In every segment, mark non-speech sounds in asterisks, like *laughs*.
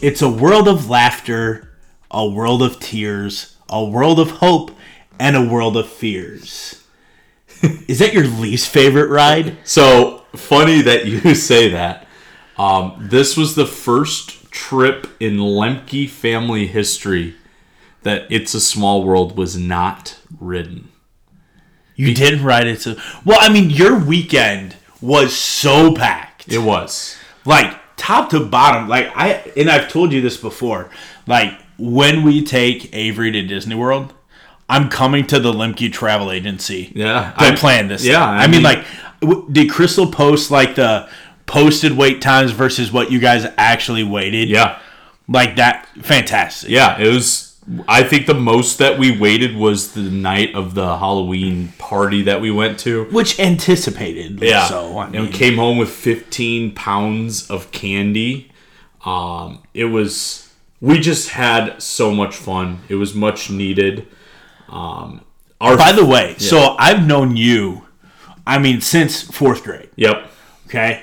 It's a world of laughter, a world of tears, a world of hope, and a world of fears. *laughs* Is that your least favorite ride? So funny that you *laughs* say that. Um, this was the first trip in Lemke family history that It's a Small World was not ridden. You did ride it. So, well, I mean, your weekend was so packed. It was. like top to bottom like i and i've told you this before like when we take avery to disney world i'm coming to the limke travel agency Yeah, i plan this yeah, i, I mean, mean- like w- did crystal post like the posted wait times versus what you guys actually waited Yeah. like that fantastic Yeah, it was. I think the most that we waited was the night of the Halloween party that we went to. which anticipated Yeah. so i and mean we came home with 15 pounds of candy. Um, it was. We just had so much fun. It was much needed. Um, our by the way so i've known you i mean since fourth grade Yep. okay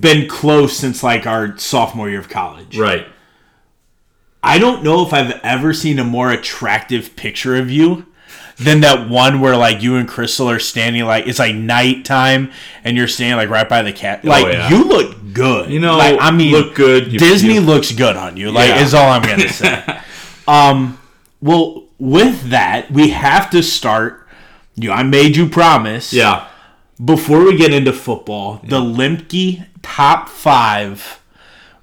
been close since like our sophomore year of college Right. I don't know if I've ever seen a more attractive picture of you than that one where like you and Crystal are standing like it's like nighttime and you're standing like right by the cat. Like Oh, yeah. you look good. You know, like, I mean, look good. You- Disney you- looks good on you. Like Yeah. is all I'm gonna say. *laughs* um, well, with that, we have to start. You, know, I made you promise. Yeah. Before we get into football, the Limke top five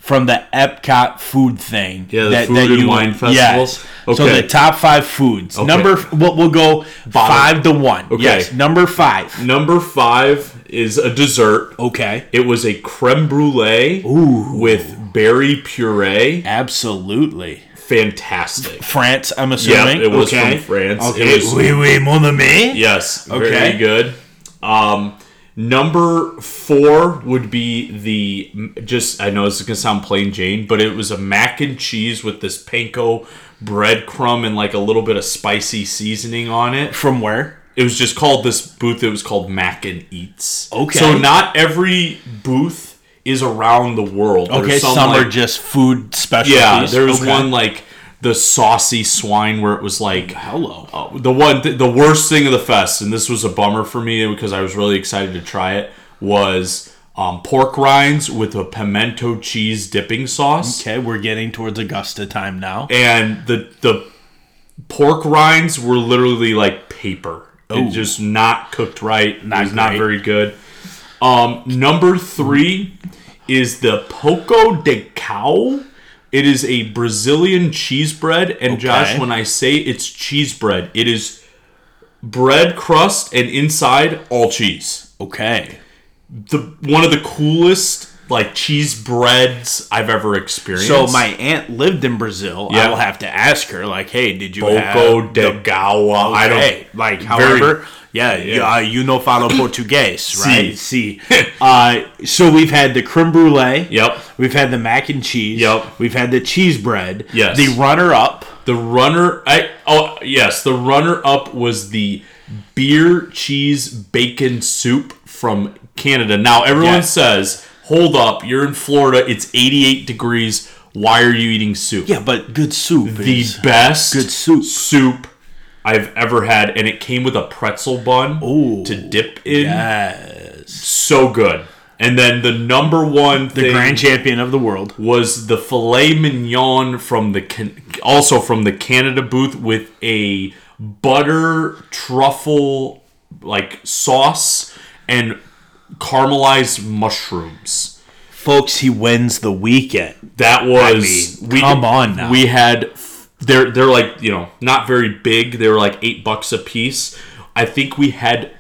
from the Epcot food thing. Yeah, the food and wine festival? Yes. So the top five foods. Number, we'll, we'll go five to one. Okay. Yes, number five. Number five is a dessert. Okay. It was a creme brulee with berry puree. Absolutely. Fantastic. France, I'm assuming. it was okay. from France. It Okay. was- oui, oui, mon ami. Yes, Okay. very good. Um, number four would be the just. I know this is gonna sound plain Jane, but it was a mac and cheese with this panko breadcrumb and like a little bit of spicy seasoning on it. From where? It was just called this booth. It was called Mac and Eats. Okay. So not every booth is around the world. There's Okay, some, are just food specialties. yeah. There was Okay. one like the saucy swine where it was like Hello. uh, the one th- the worst thing of the fest, and this was a bummer for me because I was really excited to try it. Was um, pork rinds with a pimento cheese dipping sauce, Okay, we're getting towards Augusta time now. and the the pork rinds were literally like paper. Ooh. It just not cooked right. Not it was not very good. Um, number three is the Poco de Cow. It is a Brazilian cheese bread, and Josh, when I say it's cheese bread, it is bread crust and inside all cheese. Okay. The one of the coolest like cheese breads I've ever experienced. So my aunt lived in Brazil. I will have to ask her, like, hey, did you Poco have de the- Gawa. I don't. Like, however, yeah, you, Yeah. uh, you know, falo português, *laughs* right? Si. See, *laughs* uh, so we've had the creme brulee. Yep. We've had the mac and cheese. Yep. We've had the cheese bread. Yes. The runner up. The runner, I oh yes, the runner up was the beer cheese bacon soup from Canada. Now everyone Yeah. says, "Hold up, you're in Florida. It's 88 degrees. Why are you eating soup?" Yeah, but good soup. the best good soup. soup I've ever had, and it came with a pretzel bun Ooh. to dip in. yes. So good. And then the number one The grand champion of the world. was the filet mignon from the also from the Canada booth with a butter truffle like sauce and caramelized mushrooms. Folks, he wins the weekend. That was mean, come on now. We had they're they're like you know not very big. They were like eight bucks a piece. I think we had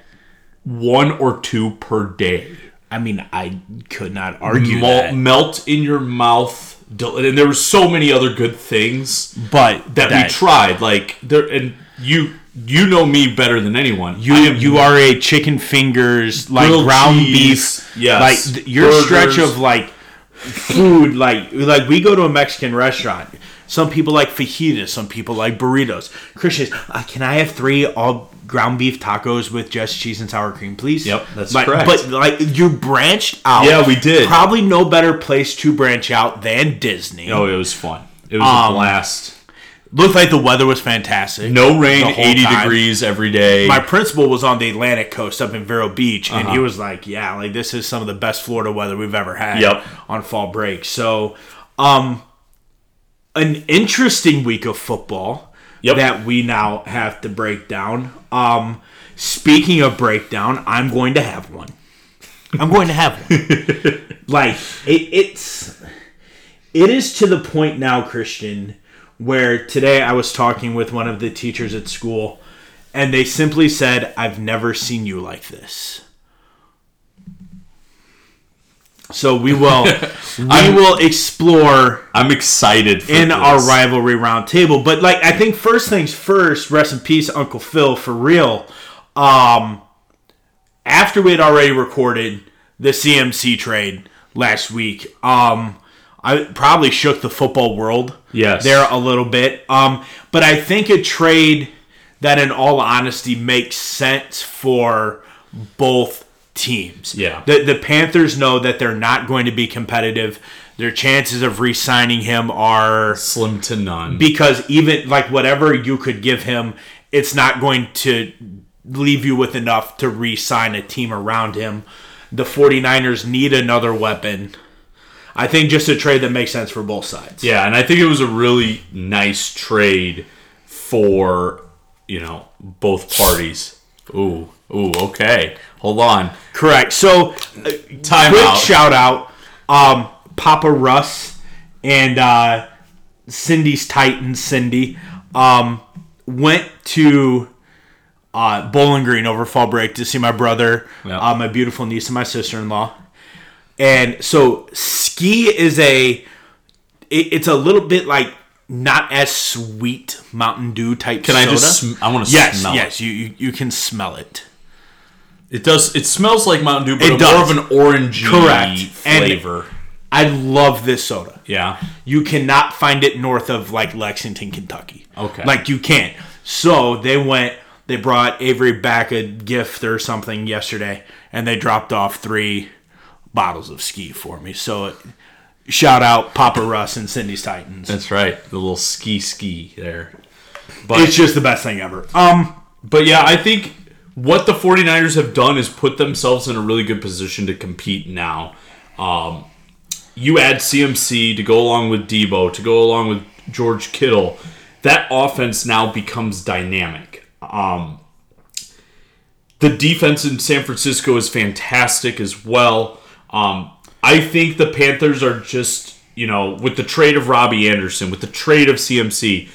one or two per day. I mean, I could not argue Mel- that. melt in your mouth. And there were so many other good things But that, we tried. Like there, and you you know me better than anyone. You you are a chicken fingers like ground cheese, beef. yes, Like your stretch of like food like like we go to a Mexican restaurant. Some people like fajitas. Some people like burritos. Christians, uh, can I have three all ground beef tacos with just cheese and sour cream, please. Yep, that's Like, correct. But like you branched out. Yeah, we did. Probably no better place to branch out than Disney. Oh, it was fun. It was Um, a blast. Looked like the weather was fantastic. No rain, 80 time. degrees every day. My principal was on the Atlantic coast up in Vero Beach, and Uh-huh. he was like, "Yeah, like this is some of the best Florida weather we've ever had Yep. on fall break." So, um, an interesting week of football Yep. that we now have to break down. Um, speaking of breakdown, I'm going to have one. I'm going to have one. *laughs* like it, it's it is to the point now, Christian, where today I was talking with one of the teachers at school, and they simply said, "I've never seen you like this." So we will *laughs* we will explore I'm excited for in this. our rivalry roundtable. But like, I think first things first. Rest in peace, Uncle Phil, for real. Um, after we had already recorded the CMC trade last week, um, I probably shook the football world. Yes. there a little bit. Um, but I think a trade that, in all honesty, makes sense for both teams. Yeah. The the Panthers know that they're not going to be competitive. Their chances of re-signing him are Slim to none. because even like whatever you could give him, it's not going to leave you with enough to re-sign a team around him. The 49ers need another weapon. I think just a trade that makes sense for both sides. yeah, and I think it was a really nice trade for, you know, both parties. Ooh, ooh, okay. Hold on. Correct. So, uh, Time quick out. shout out, um, Papa Russ and uh, Cindy's Titan Cindy um, went to uh, Bowling Green over fall break to see my brother, Yeah. uh, my beautiful niece, and my sister in law. And so, ski is a it, it's a little bit like not as sweet Mountain Dew type. Can I just sm- I wanna yes, smell it. yes, you, you you can smell it. It does. It smells like Mountain Dew, but It more of an orangey Correct. And- flavor. I love this soda. yeah. You cannot find it north of like Lexington, Kentucky. Okay. Like you can't. So they went. They brought Avery back a gift or something yesterday, and they dropped off three bottles of ski for me. So shout out Papa Russ and Cindy's Titans. That's right. The little ski ski there. But It's just the best thing ever. Um, But yeah, I think what the 49ers have done is put themselves in a really good position to compete now. Um, you add CMC to go along with Deebo, to go along with George Kittle. That offense now becomes dynamic. Um, the defense in San Francisco is fantastic as well. Um, I think the Panthers are just, you know, with the trade of Robbie Anderson, with the trade of CMC,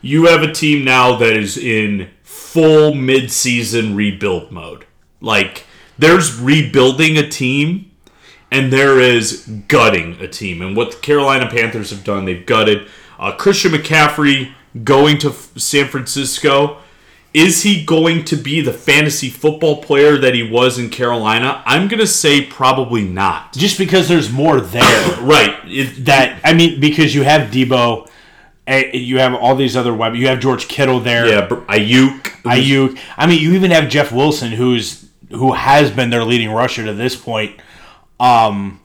you have a team now that is in full mid-season rebuild mode. Like there's rebuilding a team and there is gutting a team. And what the Carolina Panthers have done, they've gutted uh, Christian McCaffrey going to F- San Francisco. Is he going to be the fantasy football player that he was in Carolina? I'm going to say probably not. just because there's more there. *coughs* Right. It, that I mean, because you have Deebo, you have all these other weapons. You have George Kittle there. yeah, Aiyuk. Aiyuk. I mean, you even have Jeff Wilson, who's who has been their leading rusher to this point. Um,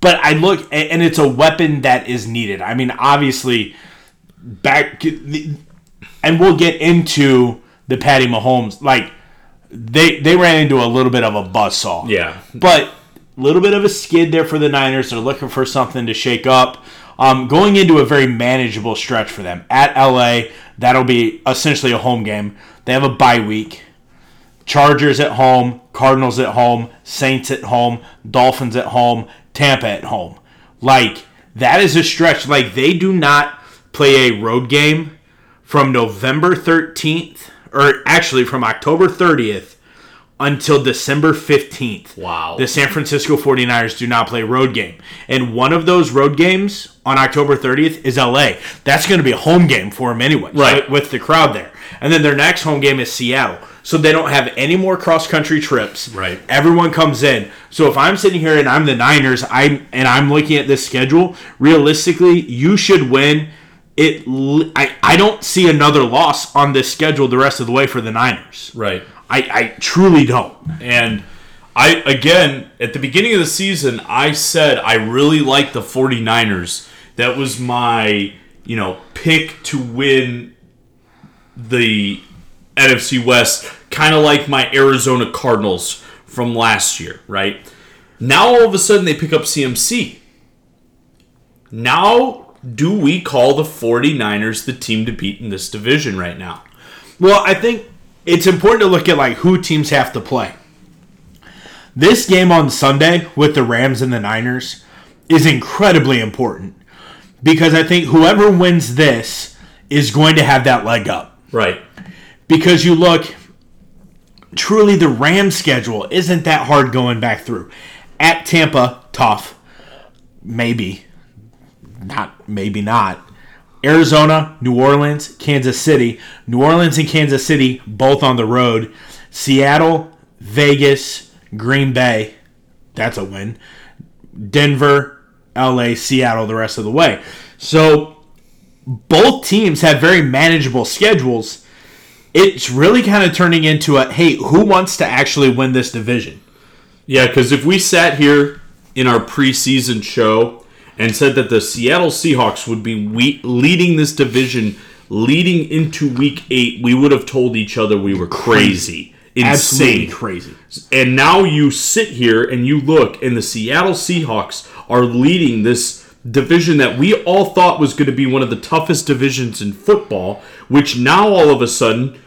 but I look, and it's a weapon that is needed. I mean, obviously, back, and we'll get into the Patty Mahomes. Like they they ran into a little bit of a buzzsaw. Yeah. but a little bit of a skid there for the Niners. They're looking for something to shake up. Um, going into a very manageable stretch for them at LA. That'll be essentially a home game. They have a bye week. Chargers at home, Cardinals at home, Saints at home, Dolphins at home, Tampa at home. Like that is a stretch. Like they do not play a road game from November 13th or actually from October 30th until December 15th. Wow. The San Francisco 49ers do not play a road game. And one of those road games on October 30th is LA. That's going to be a home game for them anyway. Right. With, with the crowd there. And then their next home game is Seattle. So they don't have any more cross country trips. Right. Everyone comes in. So if I'm sitting here and I'm the Niners, I'm and I'm looking at this schedule, realistically, you should win it I, I don't see another loss on this schedule the rest of the way for the Niners. Right. I, I truly don't. And I again at the beginning of the season I said I really like the 49ers. That was my, you know, pick to win the NFC West, kind of like my Arizona Cardinals from last year, right? Now all of a sudden they pick up CMC. Now do we call the 49ers the team to beat in this division right now? Well, I think it's important to look at like who teams have to play. This game on Sunday with the Rams and the Niners is incredibly important because I think whoever wins this is going to have that leg up. Right. Because you look, truly the Rams schedule isn't that hard going back through. At Tampa, tough. Maybe. Not, maybe not. Arizona, New Orleans, Kansas City. New Orleans and Kansas City both on the road. Seattle, Vegas, Green Bay. That's a win. Denver, LA, Seattle the rest of the way. So both teams have very manageable schedules. It's really kind of turning into a hey, who wants to actually win this division? Yeah, because if we sat here in our preseason show and said that the Seattle Seahawks would be we- leading this division leading into week eight, we would have told each other we were crazy. Absolutely Insane. crazy. And now you sit here and you look, and the Seattle Seahawks are leading this division that we all thought was going to be one of the toughest divisions in football, which now all of a sudden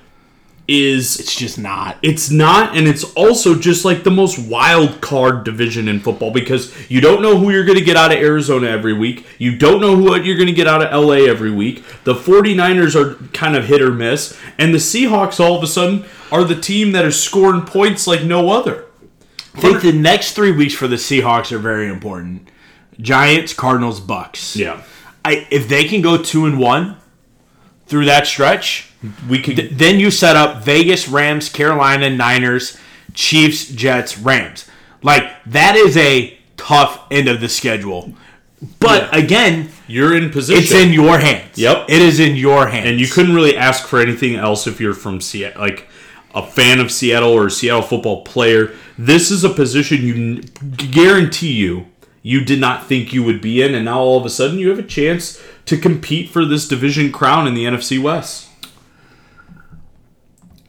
is It's just not. it's not, and it's also just like the most wild card division in football because you don't know who you're going to get out of Arizona every week. You don't know who you're going to get out of LA every week. The 49ers are kind of hit or miss, and the Seahawks all of a sudden are the team that is scoring points like no other. I think the next three weeks for the Seahawks are very important. Giants, Cardinals, Bucks. Yeah. I if they can go two and one through that stretch, We could then you set up Vegas, Rams, Carolina, Niners, Chiefs, Jets, Rams. Like that is a tough end of the schedule. But Yeah. again, you're in position. it's in your hands. Yep. It is in your hands. and you couldn't really ask for anything else if you're from Seattle, like a fan of Seattle or a Seattle football player. This is a position you guarantee you you did not think you would be in, and now all of a sudden you have a chance to compete for this division crown in the NFC West.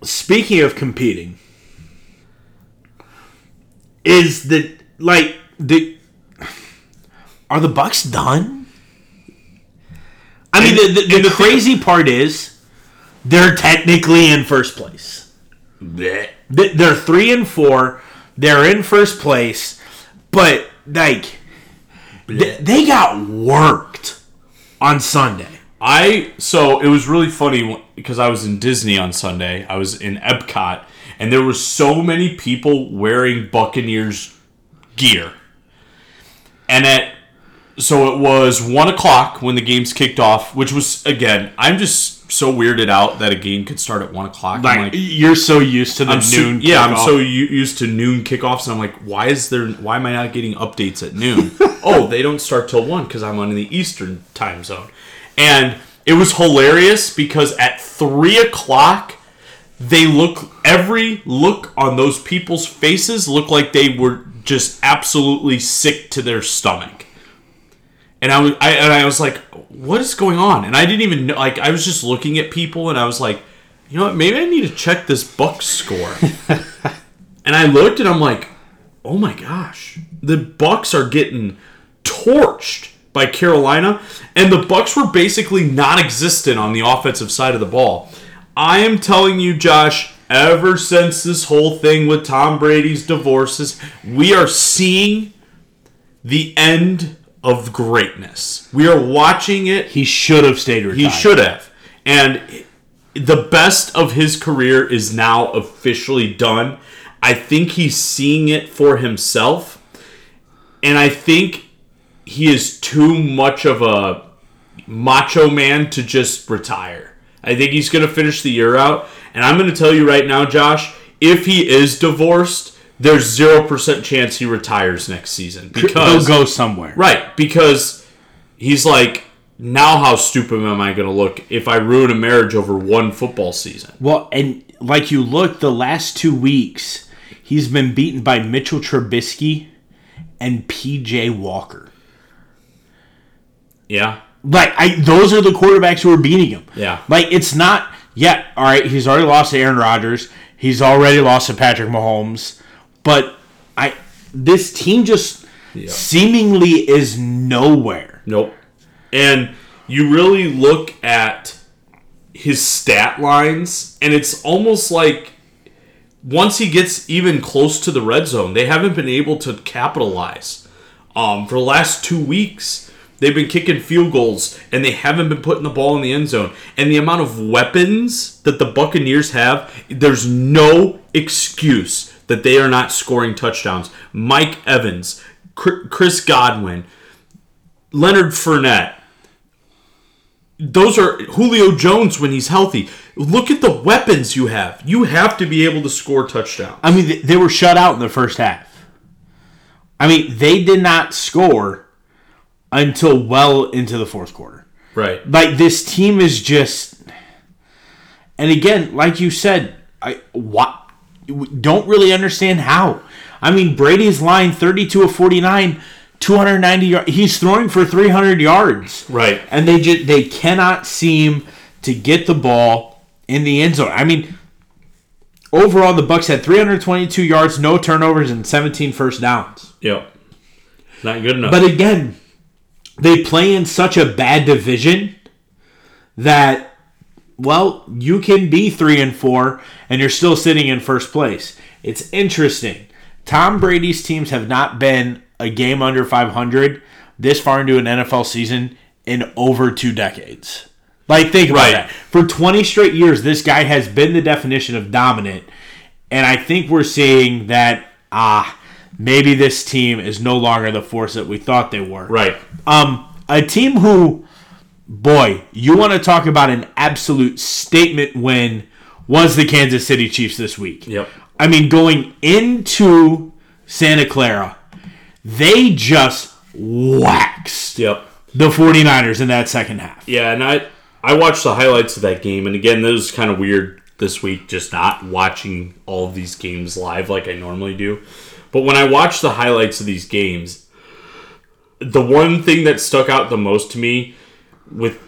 Speaking of competing, is the like the are the Bucks done? I mean, And- the, the, the the thing- crazy part is they're technically in first place. They- They're three and four. They're in first place, but like they, they got worked on Sunday. I so it was really funny because I was in Disney on Sunday. I was in Epcot, and there were so many people wearing Buccaneers gear. And at so it was one o'clock when the games kicked off, which was again. I'm just so weirded out that a game could start at one o'clock. Like, like, you're so used to the I'm so- noon. yeah, I'm so used to noon kickoffs, and I'm like, why is there? Why am I not getting updates at noon? *laughs* oh, they don't start till one because I'm on the Eastern time zone, and it was hilarious because at three o'clock, they look every look on those people's faces looked like they were just absolutely sick to their stomach. And I was, I, and I was like, "What is going on?" And I didn't even know. Like, I was just looking at people, and I was like, "You know what? Maybe I need to check this Bucks score." *laughs* and I looked, and I'm like, "Oh my gosh, the Bucks are getting torched by Carolina, and the Bucks were basically non-existent on the offensive side of the ball." I am telling you, Josh. Ever since this whole thing with Tom Brady's divorces, we are seeing the end of greatness. We are watching it. he should have stayed retired. He should have. And the best of his career is now officially done. I think he's seeing it for himself. And I think he is too much of a macho man to just retire. I think he's going to finish the year out. And I'm going to tell you right now, Josh, if he is divorced, there's 0% chance he retires next season. Because he'll go somewhere. Right, because he's like, now how stupid am I going to look if I ruin a marriage over one football season? Well, and like you look, the last two weeks, he's been beaten by Mitchell Trubisky and PJ Walker. Yeah. Like I, those are the quarterbacks who are beating him. Yeah. Like it's not yet. All right, he's already lost to Aaron Rodgers. He's already lost to Patrick Mahomes. But I, this team just seemingly is nowhere. Nope. And you really look at his stat lines, and it's almost like once he gets even close to the red zone, they haven't been able to capitalize. Um, for the last two weeks, they've been kicking field goals, and they haven't been putting the ball in the end zone. And the amount of weapons that the Buccaneers have, there's no excuse that they are not scoring touchdowns. Mike Evans, Chris Godwin, Leonard Fournette. Those are Julio Jones when he's healthy. Look at the weapons you have. You have to be able to score touchdowns. I mean, they were shut out in the first half. I mean, they did not score until well into the fourth quarter. Right. Like this team is just, and again, like you said, I what don't really understand how. I mean, Brady's line 32 of 49, 290 yards. He's throwing for 300 yards. Right. And they just they cannot seem to get the ball in the end zone. I mean, overall the Bucks had 322 yards, no turnovers and 17 first downs. Yep. Not good enough. But again, they play in such a bad division that well, you can be 3 and 4 and you're still sitting in first place. It's interesting. Tom Brady's teams have not been a game under 500 this far into an NFL season in over two decades. Like, think about Right. that. For 20 straight years, this guy has been the definition of dominant. And I think we're seeing that, ah, maybe this team is no longer the force that we thought they were. right. Um, a team who, boy, you want to talk about an absolute statement win was the Kansas City Chiefs this week. Yep. I mean, going into Santa Clara, they just waxed Yep. the 49ers in that second half. Yeah, and I I watched the highlights of that game, and again, this was kind of weird this week, just not watching all of these games live like I normally do. But when I watched the highlights of these games, the one thing that stuck out the most to me with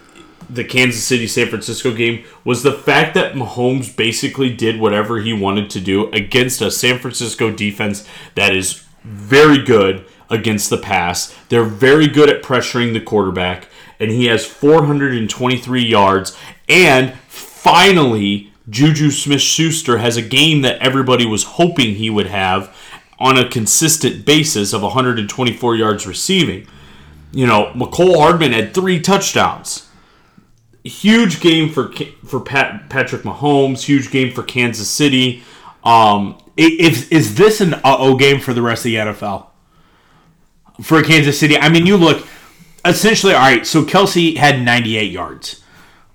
the Kansas City San Francisco game was the fact that Mahomes basically did whatever he wanted to do against a San Francisco defense that is very good against the pass. They're very good at pressuring the quarterback, and he has 423 yards. And finally, Juju Smith Schuster has a game that everybody was hoping he would have on a consistent basis of 124 yards receiving. You know, Mecole Hardman had three touchdowns huge game for for Pat, Patrick Mahomes. Huge game for Kansas City. Um, Is, is this an uh-oh game for the rest of the NFL? For Kansas City? I mean, you look, essentially, all right, so Kelce had 98 yards,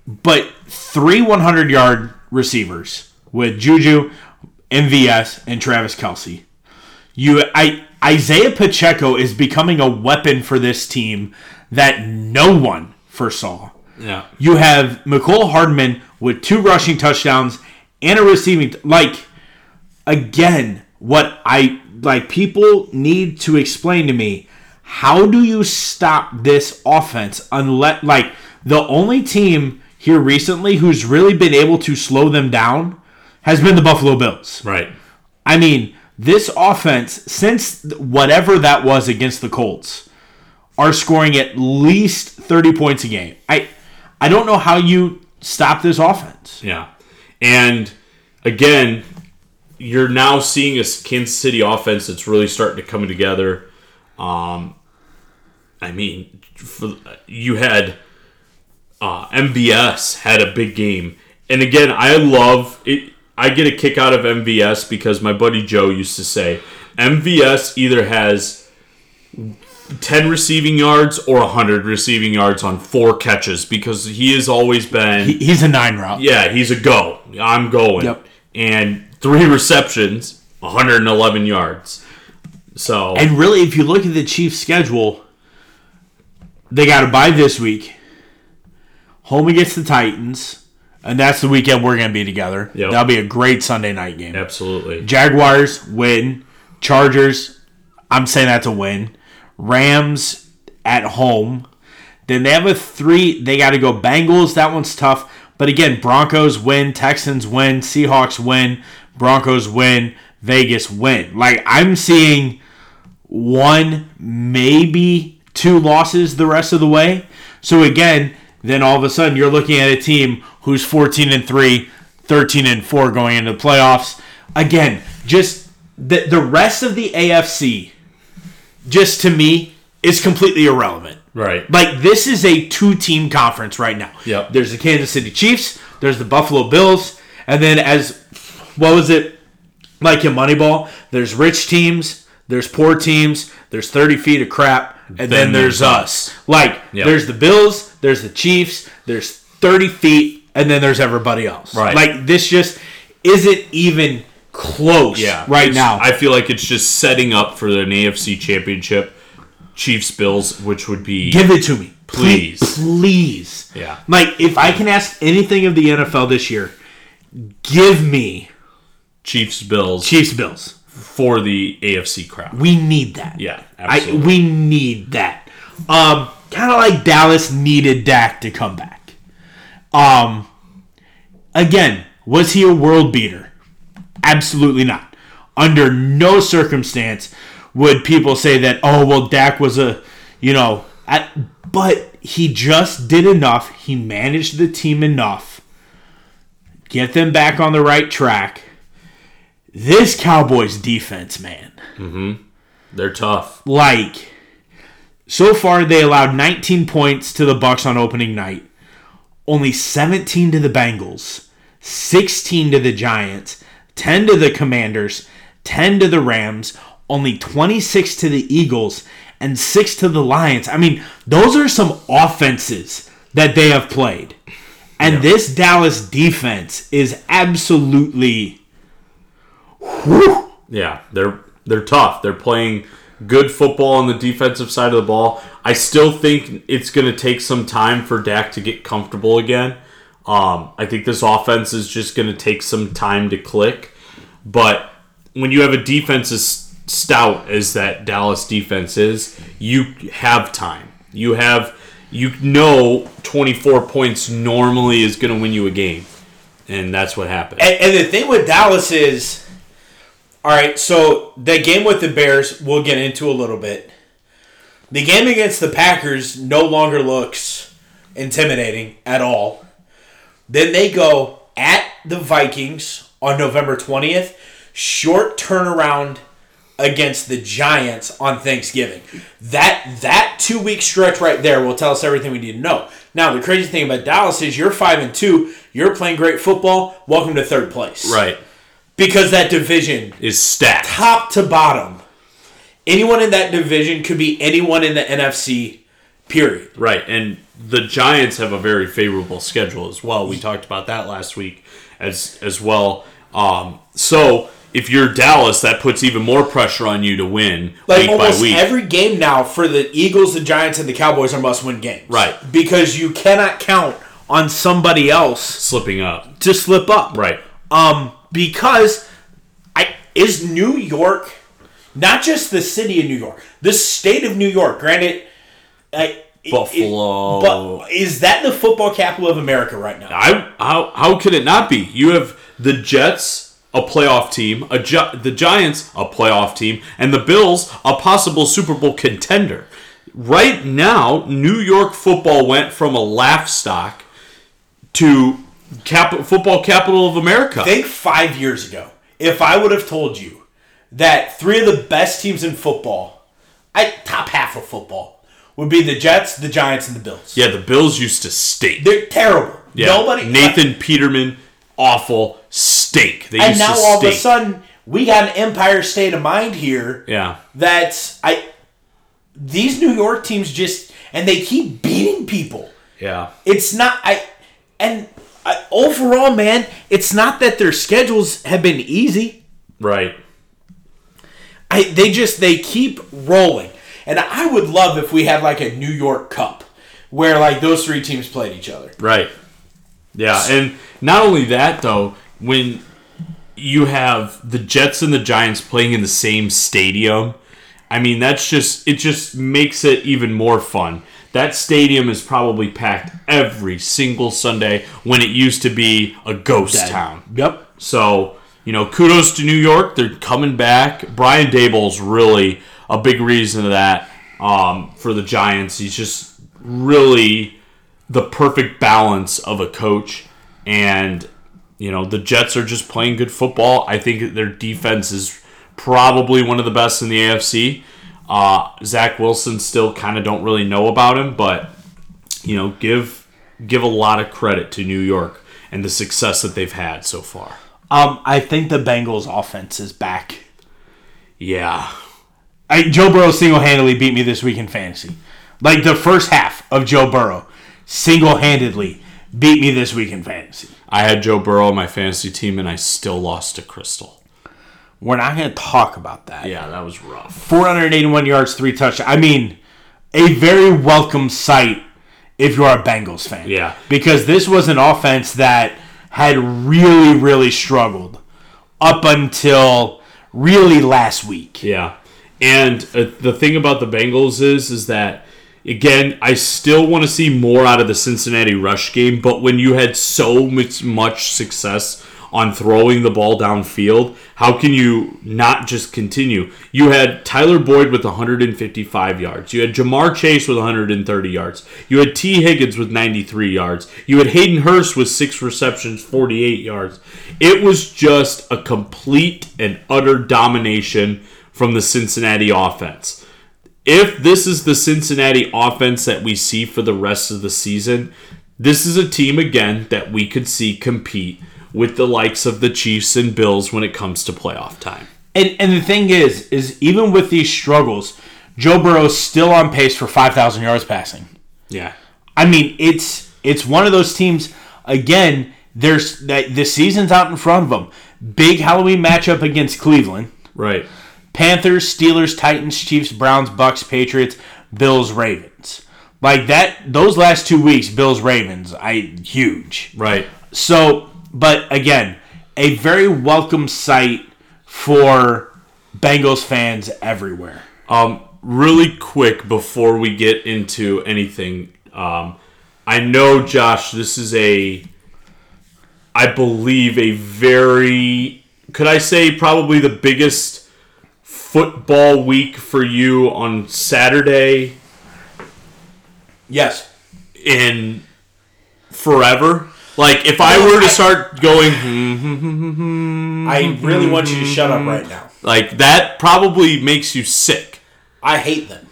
but three 100 yard receivers with Juju, MVS, and Travis Kelce. You, I, Isaiah Pacheco is becoming a weapon for this team that no one foresaw. yeah, You have Mecole Hardman with two rushing touchdowns and a receiving. Like, again, what I like, people need to explain to me how do you stop this offense unless, like, the only team here recently who's really been able to slow them down has been the Buffalo Bills. right. I mean, this offense, since whatever that was against the Colts, are scoring at least 30 points a game. I I don't know how you stop this offense. Yeah, and again, you're now seeing a Kansas City offense that's really starting to come together. Um, I mean, for, you had uh, MVS had a big game, and again, I love it. I get a kick out of MVS because my buddy Joe used to say MVS either has 10 receiving yards or 100 receiving yards on four catches because he has always been He- He's a nine route. yeah, he's a go. I'm going. Yep. And three receptions, 111 yards. So And really, if you look at the Chiefs' schedule, they got to bye this week. home against the Titans, and that's the weekend we're going to be together. Yep. That'll be a great Sunday night game. Absolutely. Jaguars win. Chargers, I'm saying that's a win. Rams at home. Then they have a three. They got to go Bengals. That one's tough. But again, Broncos win. Texans win. Seahawks win. Broncos win. Vegas win. Like I'm seeing one, maybe two losses the rest of the way. So again, then all of a sudden you're looking at a team who's 14 and 3, 13 and 4 going into the playoffs. Again, just the the rest of the AFC just to me is completely irrelevant. Right. Like this is a two-team conference right now. Yep. There's the Kansas City Chiefs, there's the Buffalo Bills, and then as what was it like in Moneyball? There's rich teams, there's poor teams, there's 30 feet of crap, and then, Then there's, there's us. Like Yep. there's the Bills, there's the Chiefs, there's 30 feet, and then there's everybody else. Right. Like this just isn't even close Yeah. right now. I feel like it's just setting up for an AFC championship. Chiefs Bills, which would be Give it to me. Please. Please. Yeah. Like, if I can ask anything of the NFL this year, give me Chiefs Bills Chiefs Bills. For the AFC crowd. We need that. Yeah, I, we need that. Um, kind of like Dallas needed Dak to come back. Um, again, was he a world beater? Absolutely not. Under no circumstance would people say that. Oh well, Dak was a, you know, at, but he just did enough. He managed the team enough. Get them back on the right track. This Cowboys defense, man. Mm-hmm. They're tough. like so far they allowed 19 points to the bucks on opening night. Only 17 to the bengals 16 to the giants 10 to the commanders 10 to the rams only 26 to the eagles and 6 to the lions. I mean those are some offenses that they have played. And this dallas defense is absolutely whew, Yeah, they're they're tough. They're playing good football on the defensive side of the ball. I still think it's going to take some time for Dak to get comfortable again. Um, I think this offense is just going to take some time to click. But when you have a defense as stout as that Dallas defense is, you have time. You have you know 24 points normally is going to win you a game. And that's what happened. And, and the thing with Dallas is, all right. So the game with the Bears, we'll get into a little bit. The game against the Packers no longer looks intimidating at all. Then they go at the Vikings on November twentieth. Short turnaround against the Giants on Thanksgiving. That that two week stretch right there will tell us everything we need to know. Now the crazy thing about Dallas is you're five and two. You're playing great football. Welcome to third place. right. Because that division, Is stacked. top to bottom, anyone in that division could be anyone in the NFC. Period. Right, and the Giants have a very favorable schedule as well. We talked about that last week as as well. Um, so if you're Dallas, that puts even more pressure on you to win Like week by almost week. every game now for the Eagles, the Giants, and the Cowboys are must-win games. Right. Because you cannot count on somebody else slipping up. to slip up. Right. Um, because I is New York, not just the city of New York, the state of New York. Granted, I, Buffalo. but is that the football capital of America right now? I how how could it not be? You have the Jets, a playoff team, a Gi- the Giants, a playoff team, and the Bills, a possible Super Bowl contender. Right now, New York football went from a laugh stock to cap- football capital of America. Think five years ago, if I would have told you that three of the best teams in football, I top half of football, would be the Jets, the Giants, and the Bills. yeah, the Bills used to stink. They're terrible. Yeah. Nobody. Nathan Peterman, awful stink. They And now all of a sudden, we got an Empire State of Mind here. yeah, That's I. These New York teams just and they keep beating people. yeah. It's not I, and I, overall, man, it's not that their schedules have been easy. Right. I they just they keep rolling, and I would love if we had like a New York Cup where like those three teams played each other. Right. Yeah, and not only that though, when you have the Jets and the Giants playing in the same stadium, I mean that's just it just makes it even more fun. That stadium is probably packed every single Sunday when it used to be a ghost town. Yep. So, you know, kudos to New York. They're coming back. Brian Daboll's really a big reason of that um, for the Giants. He's just really the perfect balance of a coach. And, you know, the Jets are just playing good football. I think their defense is probably one of the best in the AFC. Uh, Zach Wilson still kind of don't really know about him, but, you know, give give a lot of credit to New York and the success that they've had so far. Um, I think the Bengals offense is back. Yeah. I, Joe Burrow single handedly beat me this week in fantasy. Like the first half of Joe Burrow single handedly beat me this week in fantasy. I had Joe Burrow on my fantasy team and I still lost to Crystal. We're not going to talk about that. Yeah, that was rough. 481 yards, three touchdowns. I mean, a very welcome sight if you're a Bengals fan. Yeah. Because this was an offense that had really, really struggled up until really last week. Yeah. And uh, the thing about the Bengals is is that again, I still want to see more out of the Cincinnati rush game, but when you had so much much success on throwing the ball downfield, how can you not just continue? You had Tyler Boyd with 155 yards. You had Ja'Marr Chase with 130 yards. You had Tee Higgins with 93 yards. You had Hayden Hurst with six receptions, 48 yards. It was just a complete and utter domination from the Cincinnati offense. If this is the Cincinnati offense that we see for the rest of the season, this is a team again that we could see compete with the likes of the Chiefs and Bills when it comes to playoff time. And and the thing is, is even with these struggles, Joe Burrow's still on pace for 5,000 yards passing. Yeah. I mean, it's it's one of those teams. Again, there's that the season's out in front of them. Big Halloween matchup against Cleveland. Right. Panthers, Steelers, Titans, Chiefs, Browns, Bucks, Patriots, Bills, Ravens. Like that, those last two weeks, Bills, Ravens, I huge. Right. So, but again, a very welcome sight for Bengals fans everywhere. Um, really quick before we get into anything, um, I know Josh, this is a, I believe a very, could I say probably the biggest football week for you on Saturday Yes. in forever. Like if I were to start going, hmm, hmm, hmm, hmm, I really want you to shut up right now. like that probably makes you sick. I hate them.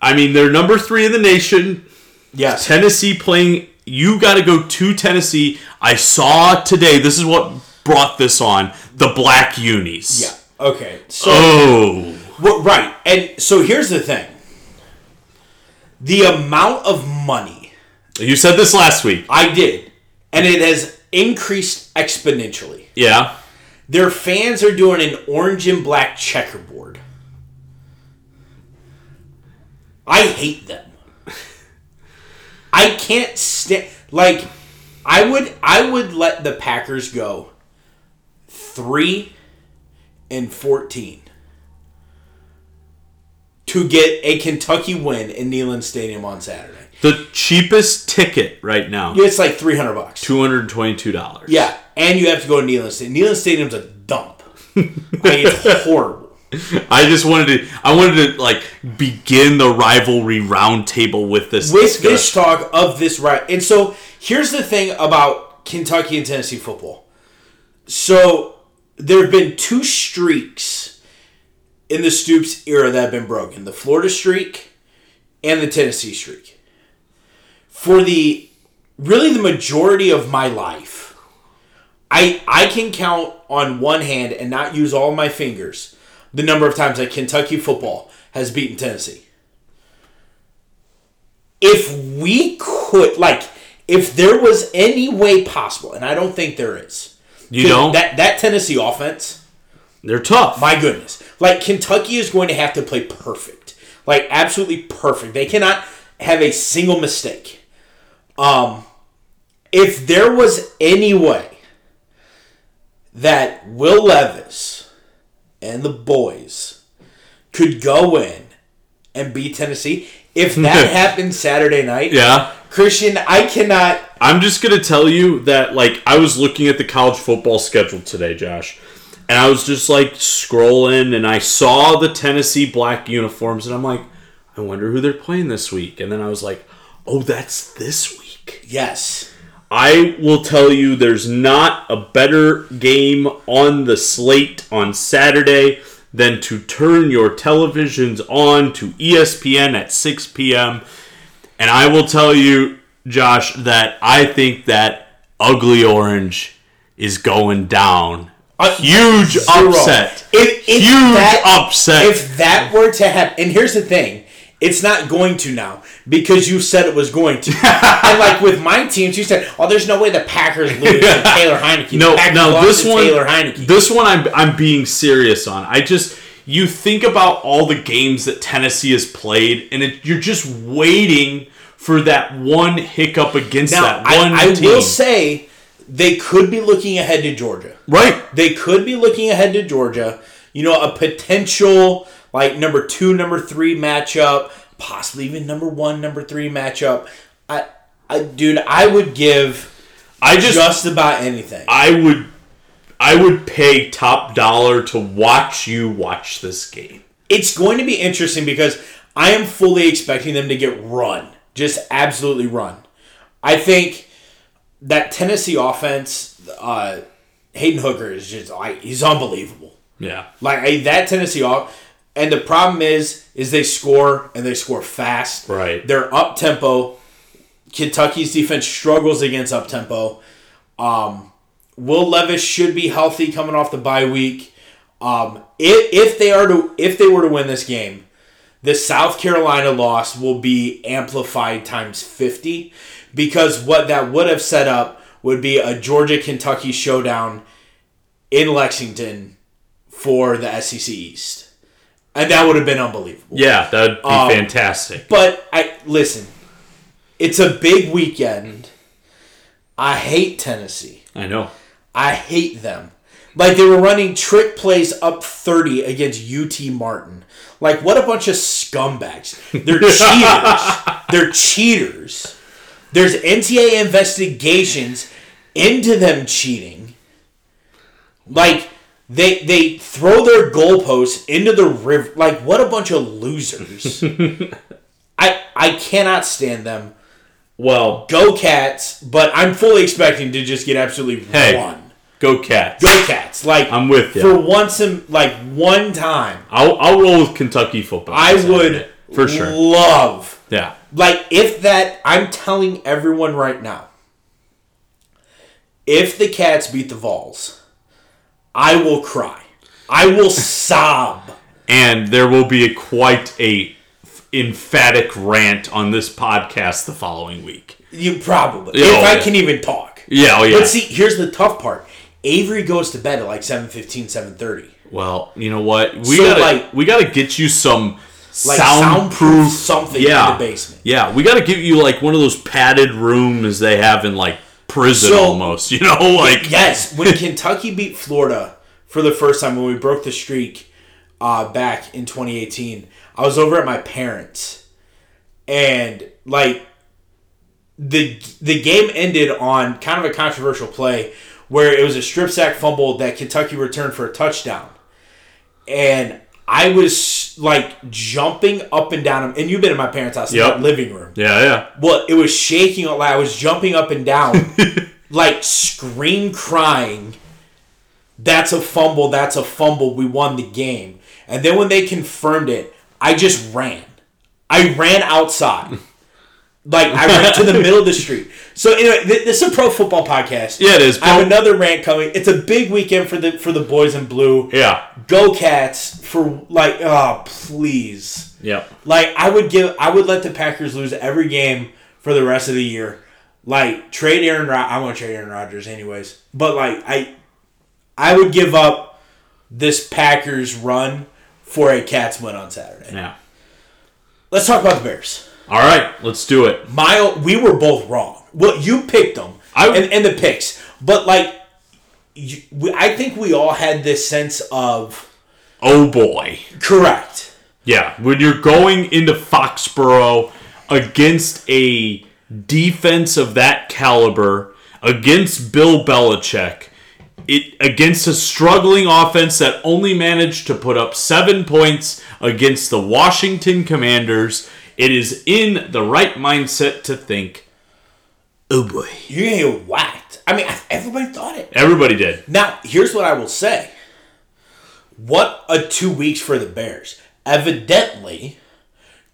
I mean, they're number three in the nation. Yes. Tennessee playing. You got to go to Tennessee. I saw today. This is what brought this on the black unis. Yeah. Okay. So Oh. Well, right. And so here's the thing. The amount of money You said this last week. I did, and it has increased exponentially. Yeah. Their fans are doing an orange and black checkerboard. I hate them. I can't stand like I would I would let the Packers go 3 and 14 to get a Kentucky win in Neyland Stadium on Saturday. The cheapest ticket right now, It's like 300 bucks. two hundred twenty-two dollars. Yeah, and you have to go to Neyland Stadium. Neyland Stadium's a dump. I mean, it's *laughs* horrible. I just wanted to. I wanted to like begin the rivalry roundtable with this. With discussion. this talk of this right, and so here's the thing about Kentucky and Tennessee football. So there have been two streaks in the Stoops era that have been broken: the Florida streak and the Tennessee streak. For the really the majority of my life, I I can count on one hand and not use all my fingers the number of times that Kentucky football has beaten Tennessee. If we could like if there was any way possible, and I don't think there is. You don't? that that Tennessee offense, They're tough. my goodness. Like Kentucky is going to have to play perfect. Like absolutely perfect. They cannot have a single mistake. Um, if there was any way that Will Levis and the boys could go in and beat Tennessee, if that *laughs* happened Saturday night, Yeah. Christian, I cannot. I'm just gonna tell you that like I was looking at the college football schedule today, Josh, and I was just like scrolling and I saw the Tennessee black uniforms and I'm like, I wonder who they're playing this week. And then I was like, oh, that's this week. Yes. I will tell you there's not a better game on the slate on Saturday than to turn your televisions on to ESPN at 6 p.m. And I will tell you, Josh, that I think that Ugly Orange is going down. A Huge zero. upset. If, if Huge that, upset. If that were to happen, and here's the thing, it's not going to now because you said it was going to. *laughs* and like with my teams, you said, "Oh, there's no way the Packers lose to *laughs* Taylor Heinicke." No, no, this one, Taylor Heinicke. this one, I'm I'm being serious on. I just you think about all the games that Tennessee has played, and it, you're just waiting for that one hiccup against now, that one I, I team. will say they could be looking ahead to Georgia. right? They could be looking ahead to Georgia. You know, a potential like number two, number three matchup, possibly even number one, number three matchup. I, I dude, I would give I just, just about anything. I would, I would pay top dollar to watch you watch this game. It's going to be interesting because I am fully expecting them to get run, just absolutely run. I think that Tennessee offense, uh, Hendon Hooker is just like he's unbelievable. Yeah, Like I, that Tennessee off, and the problem is, is they score and they score fast. Right. They're up tempo. Kentucky's defense struggles against up tempo. Um, Will Levis should be healthy coming off the bye week. Um, if, if they are to if they were to win this game, the South Carolina loss will be amplified times fifty because what that would have set up would be a Georgia Kentucky showdown in Lexington for the SEC East, and that would have been unbelievable. yeah, that'd be Um, fantastic. But I listen, it's a big weekend. I hate Tennessee. I know. I hate them. Like they were running trick plays up 30 against UT Martin. Like what a bunch of scumbags. They're *laughs* cheaters. They're cheaters. There's NTA investigations into them cheating. Like they they throw their goalposts into the river. Like what a bunch of losers. *laughs* I I cannot stand them. Well, Go Cats, but I'm fully expecting to just get absolutely Hey. run. go Cats. Go Cats! Like I'm with you. For once in like one time, I'll I'll roll with Kentucky football. I would for sure. love Yeah. like if that. I'm telling everyone right now, if the Cats beat the Vols, I will cry. I will sob. *laughs* and there will be a quite a emphatic rant on this podcast the following week. You probably Oh, if I yeah. can even talk. Yeah, oh yeah. But see, here's the tough part. Avery goes to bed at like 7.15, 7.30. well, you know what? We So, gotta like- we gotta get you some Like soundproof soundproof something yeah, in the basement. Yeah, we gotta give you like one of those padded rooms they have in like prison So- almost. You know, like Yes, when Kentucky beat Florida for the first time, when we broke the streak uh, back in 2018, I was over at my parents, and like the the game ended on kind of a controversial play where it was a strip sack fumble that Kentucky returned for a touchdown, and I was like jumping up and down. And you've been in my parents' house, in Yep. living room. Yeah, yeah. Well, it was shaking. Like I was jumping up and down, *laughs* like scream crying. That's a fumble. That's a fumble. We won the game. And then when they confirmed it, I just ran. I ran outside. *laughs* Like I ran to the *laughs* middle of the street. So anyway, th- this is a pro football podcast. Yeah, it is. I have another rant coming. It's a big weekend for the for the boys in blue. Yeah. Go Cats for like oh please. Yep. Like I would give, I would let the Packers lose every game for the rest of the year. Like trade Aaron, Rod- I want to trade Aaron Rodgers anyways. But like I, I would give up this Packers run for a Cats win on Saturday. Yeah. Let's talk about the Bears. All right, let's do it. My we were both wrong. Well, you picked them I- and, and the picks, but like, you, we, I think we all had this sense of Oh boy. correct. Yeah, when you're going into Foxborough against a defense of that caliber, against Bill Belichick, it against a struggling offense that only managed to put up seven points against the Washington Commanders, it is in the right mindset to think, oh boy. You're gonna get whacked. I mean, everybody thought it. Everybody did. Now, here's what I will say. What a two weeks for the Bears. Evidently,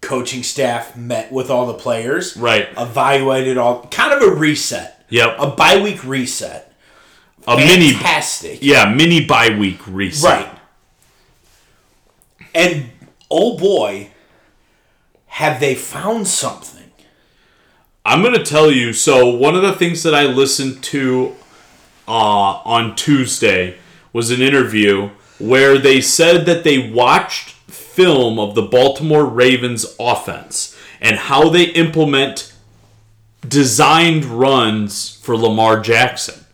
coaching staff met with all the players, Right. Evaluated all, kind of a reset, Yep. a bye week reset. A mini Fantastic, yeah, mini bye week reset. right? And oh boy, have they found something? I'm going to tell you. So, one of the things that I listened to uh, on Tuesday was an interview where they said that they watched film of the Baltimore Ravens offense and how they implement designed runs for Lamar Jackson.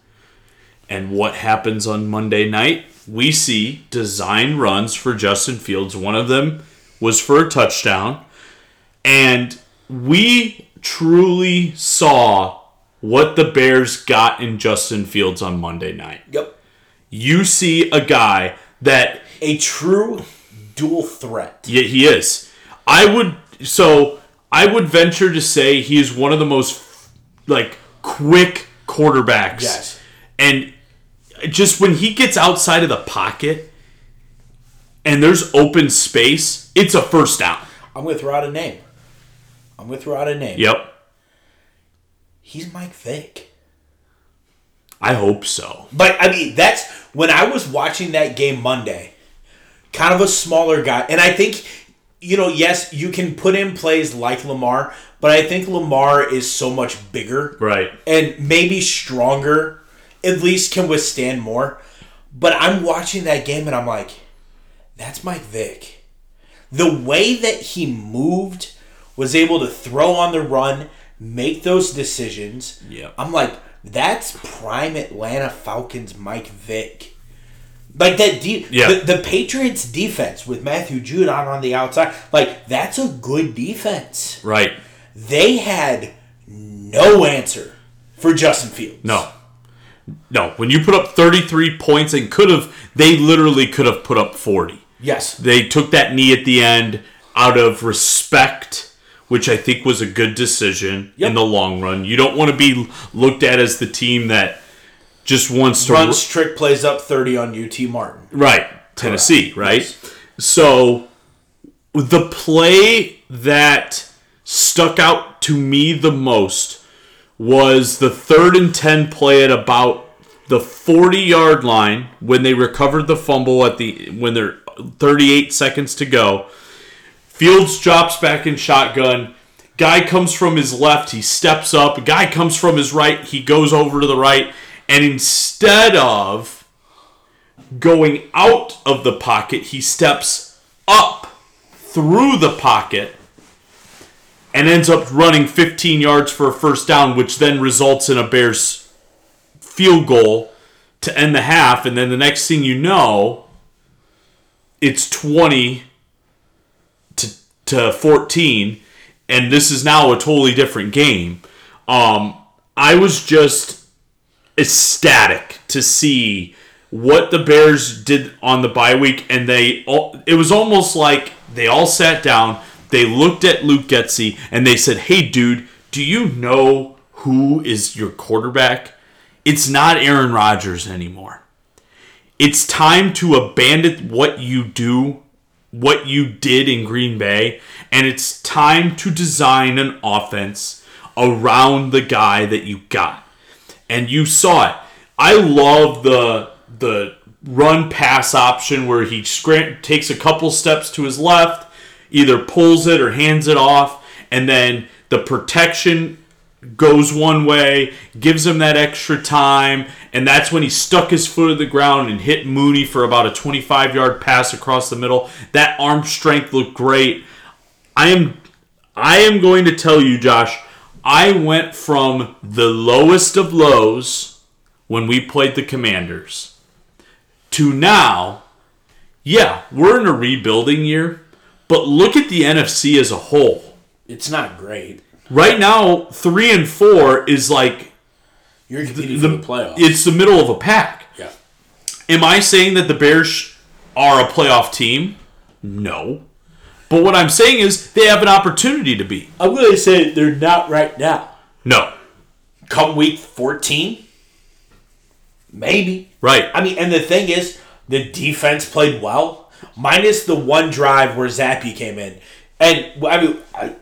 And what happens on Monday night? We see design runs for Justin Fields. One of them was for a touchdown. And we truly saw what the Bears got in Justin Fields on Monday night. Yep, You see a guy that a true dual threat. yeah, he is. I would so I would venture to say he is one of the most like quick quarterbacks. Yes. And just when he gets outside of the pocket and there's open space, it's a first down. I'm gonna throw out a name. I'm gonna throw out a name. Yep. He's Mike Vick. I hope so. But I mean, that's when I was watching that game Monday. Kind of a smaller guy, and I think you know, yes, you can put in plays like Lamar, but I think Lamar is so much bigger, Right. and maybe stronger. At least can withstand more. But I'm watching that game and I'm like, that's Mike Vick. The way that he moved, was able to throw on the run, make those decisions. Yep. I'm like, that's prime Atlanta Falcons Mike Vick. Like that de- Yeah. the, the Patriots defense with Matthew Judon on the outside, like that's a good defense. Right. They had no answer for Justin Fields. No. No. When you put up 33 points and could have, they literally could have put up 40. Yes. They took that knee at the end out of respect, which I think was a good decision Yep. in the long run. You don't want to be looked at as the team that just wants to Runs trick plays up 30 on UT Martin. Right. Tennessee, right? So the play that stuck out to me the most was the third and 10 play at about the 40 yard line when they recovered the fumble at the when they're 38 seconds to go. Fields drops back in shotgun. Guy comes from his left, he steps up. Guy comes from his right, he goes over to the right. And instead of going out of the pocket, he steps up through the pocket and ends up running 15 yards for a first down, which then results in a Bears field goal to end the half. And then the next thing you know, it's 20 to, to 14, and this is now a totally different game. Um, I was just ecstatic to see what the Bears did on the bye week, and they all, it was almost like they all sat down, they looked at Luke Getsy, and they said, "Hey, dude, do you know who is your quarterback? It's not Aaron Rodgers anymore. It's time to abandon what you do." What you did in Green Bay, and it's time to design an offense around the guy that you got and you saw it. I love the the run pass option where he scram- takes a couple steps to his left, either pulls it or hands it off, and then the protection goes one way, gives him that extra time, and that's when he stuck his foot in the ground and hit Mooney for about a 25 yard pass across the middle. That arm strength looked great. I am I am going to tell you, Josh, I went from the lowest of lows when we played the Commanders to now, yeah, we're in a rebuilding year, but look at the NFC as a whole. It's not great. Right now, three and four is like You're competing the, for the playoffs. it's the middle of a pack. yeah. Am I saying that the Bears are a playoff team? No. But what I'm saying is they have an opportunity to be. I'm going to say they're not right now. No. Come week 14, maybe. Right. I mean, and the thing is, the defense played well, minus the one drive where Zappe came in. And I mean, I,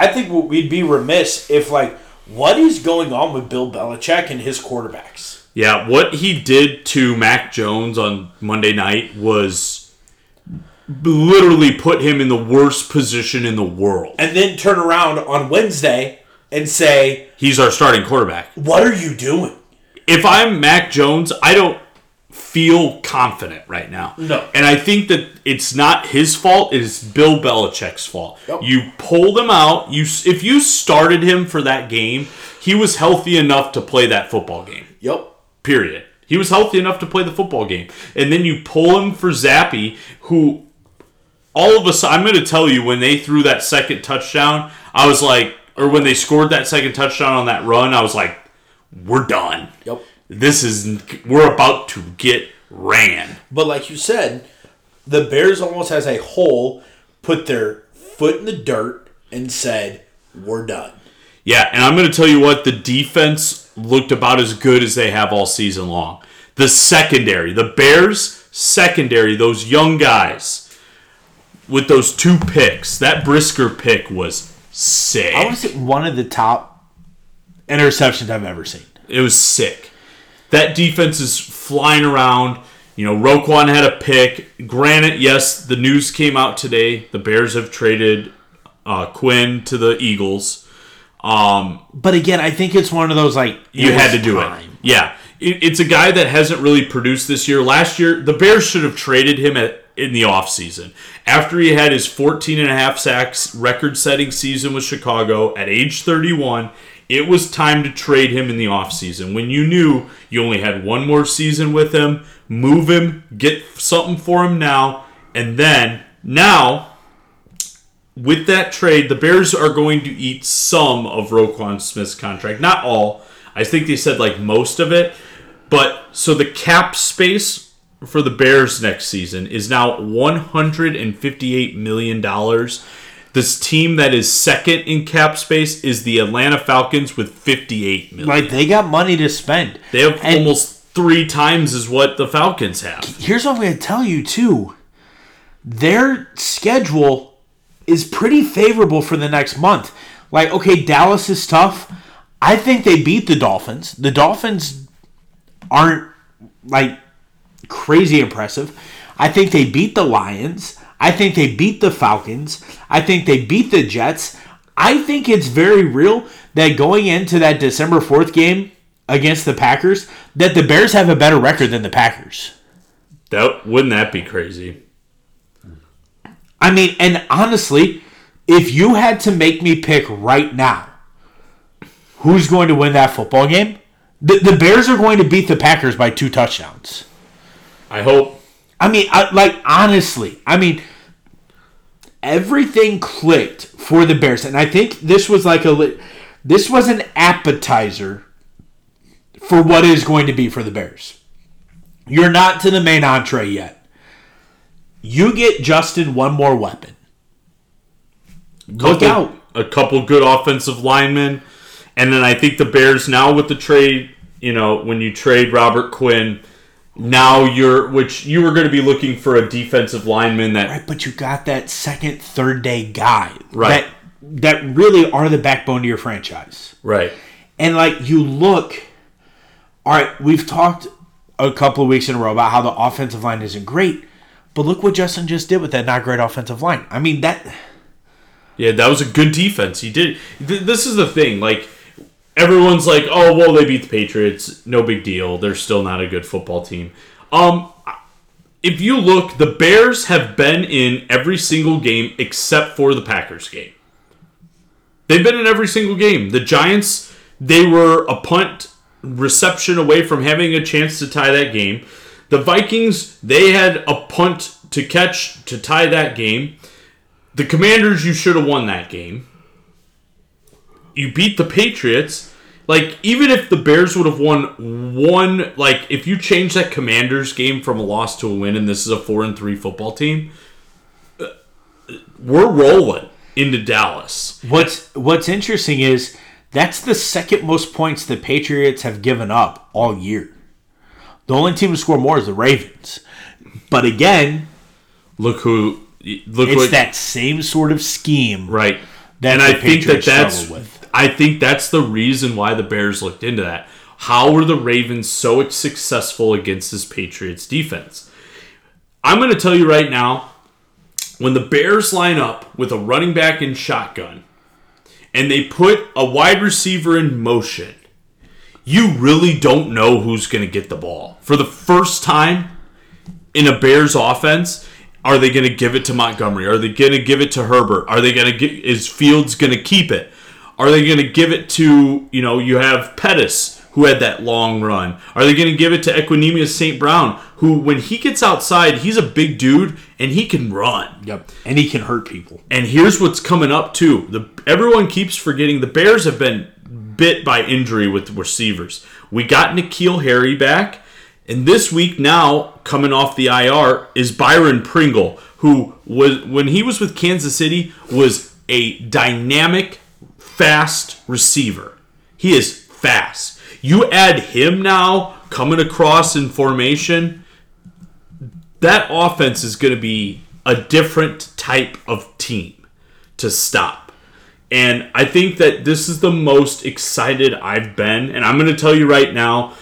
I think we'd be remiss if like, what is going on with Bill Belichick and his quarterbacks? Yeah, what he did to Mac Jones on Monday night was literally put him in the worst position in the world. And then turn around on Wednesday and say, He's our starting quarterback. "What are you doing?" If I'm Mac Jones, I don't feel confident right now. No. And I think that it's not his fault, it is Bill Belichick's fault. Yep. You pull them out, you if you started him for that game, he was healthy enough to play that football game. Yep. Period. He was healthy enough to play the football game. And then you pull him for Zappe, who all of a sudden, I'm going to tell you, when they threw that second touchdown, I was like, or when they scored that second touchdown on that run, I was like, we're done. Yep. This is, we're about to get ran. But like you said, the Bears almost as a whole put their foot in the dirt and said, "We're done." Yeah, and I'm going to tell you what, the defense looked about as good as they have all season long. The secondary, the Bears secondary, those young guys with those two picks, that Brisker pick was sick. I was one of the top interceptions I've ever seen. It was sick. That defense is flying around. You know, Roquan had a pick. Granted, yes, the news came out today. The Bears have traded uh, Quinn to the Eagles. Um, But again, I think it's one of those like you had to do time. it. Yeah, it, it's a guy that hasn't really produced this year. Last year, the Bears should have traded him at, in the offseason. After he had his 14 and a half sacks record-setting season with Chicago at age 31, it was time to trade him in the offseason. When you knew you only had one more season with him, move him, get something for him now, and then now with that trade, the Bears are going to eat some of Roquan Smith's contract. Not all. I think they said like most of it. But so the cap space for the Bears next season is now $158 million. This team that is second in cap space is the Atlanta Falcons with 58 million. Like they got money to spend. They have And- almost three times as what the Falcons have. Here's what I'm going to tell you too. Their schedule is pretty favorable for the next month. Like, okay, Dallas is tough. I think they beat the Dolphins. The Dolphins aren't like crazy impressive. I think they beat the Lions. I think they beat the Falcons. I think they beat the Jets. I think it's very real that going into that December 4th game against the Packers, that the Bears have a better record than the Packers. That wouldn't that be crazy? I mean, and honestly, if you had to make me pick right now who's going to win that football game, the, the Bears are going to beat the Packers by two touchdowns. I hope. I mean, I, like honestly, I mean, everything clicked for the Bears, and I think this was like a this was an appetizer for what is going to be for the Bears. You're not to the main entree yet. You get Justin one more weapon. Look out. A couple good offensive linemen. And then I think the Bears now with the trade, you know, when you trade Robert Quinn, now you're which you were going to be looking for a defensive lineman that Right, but you got that second, third day guy Right. that that really are the backbone to your franchise. right. And like you look, all right, we've talked a couple of weeks in a row about how the offensive line isn't great, but look what Justin just did with that not great offensive line. I mean that Yeah, that was a good defense. He did. Th- this is the thing. Like everyone's like, "Oh, well, they beat the Patriots. No big deal. They're still not a good football team." Um, if you look, the Bears have been in every single game except for the Packers game. They've been in every single game. The Giants, they were a punt reception away from having a chance to tie that game. The Vikings, they had a punt to catch to tie that game. The Commanders, you should have won that game. You beat the Patriots. Like, even if the Bears would have won one, like, if you change that Commanders game from a loss to a win, and this is a 4 and 3 football team, uh, we're rolling into Dallas. What's What's interesting is that's the second most points the Patriots have given up all year. The only team to score more is the Ravens. But again, Look who, look it's what, that same sort of scheme. right. that and I think that that's, with. I think that's the reason why the Bears looked into that. How were the Ravens so successful against this Patriots defense? I'm going to tell you right now, when the Bears line up with a running back in shotgun and they put a wide receiver in motion, you really don't know who's going to get the ball. For the first time in a Bears offense, are they going to give it to Montgomery? Are they going to give it to Herbert? Are they going to get is Fields going to keep it? Are they going to give it to, you know, you have Pettis who had that long run? Are they going to give it to Equanimeous St. Brown who when he gets outside, he's a big dude and he can run. Yep. And he can hurt people. And here's what's coming up too. The everyone keeps forgetting the Bears have been bit by injury with receivers. We got N'Keal Harry back, and this week now coming off the IR is Byron Pringle, who was when he was with Kansas City was a dynamic, fast receiver. He is fast. You add him now coming across in formation, that offense is going to be a different type of team to stop. And I think that this is the most excited I've been. And I'm going to tell you right now,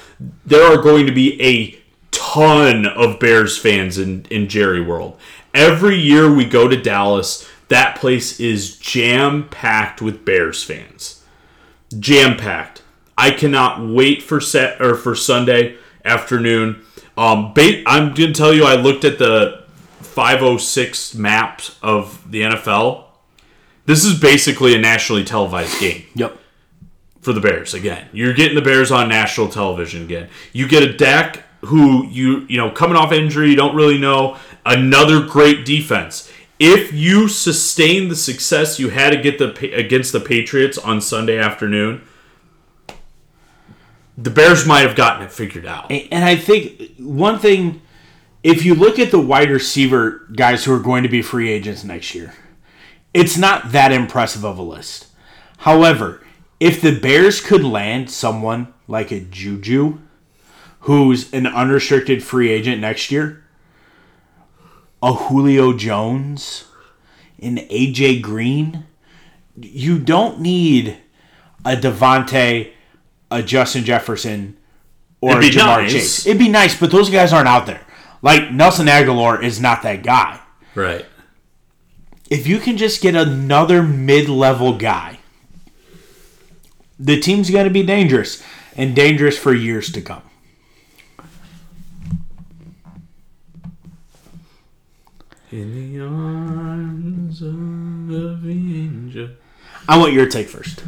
there are going to be a ton of Bears fans in, in Jerry World. Every year we go to Dallas, that place is jam packed with Bears fans. Jam packed. I cannot wait for set or for Sunday afternoon. Um, ba- I'm going to tell you, I looked at the 506 maps of the NFL. This is basically a nationally televised game Yep. for the Bears again. You're getting the Bears on national television again. You get a Dak who you you know coming off injury, you don't really know. Another great defense. If you sustain the success you had to get the against the Patriots on Sunday afternoon, the Bears might have gotten it figured out. And I think one thing, if you look at the wide receiver guys who are going to be free agents next year, it's not that impressive of a list. However, if the Bears could land someone like a Juju, who's an unrestricted free agent next year, a Julio Jones, an AJ Green, you don't need a Davante, a Justin Jefferson, or It'd a Ja'Marr nice. Chase. It'd be nice, but those guys aren't out there. Like Nelson Aguilar is not that guy. Right. If you can just get another mid-level guy, the team's going to be dangerous and dangerous for years to come. In the arms of the angel. I want your take first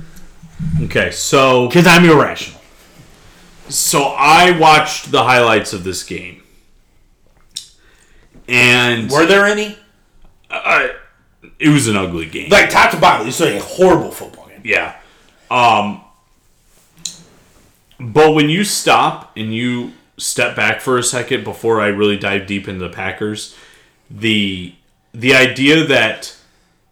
Okay, so because I'm irrational. so I watched the highlights of this game, and Were there any? I, it was an ugly game. Like top to bottom, this was a horrible football game. Yeah. Um but when you stop and you step back for a second before I really dive deep into the Packers, the the idea that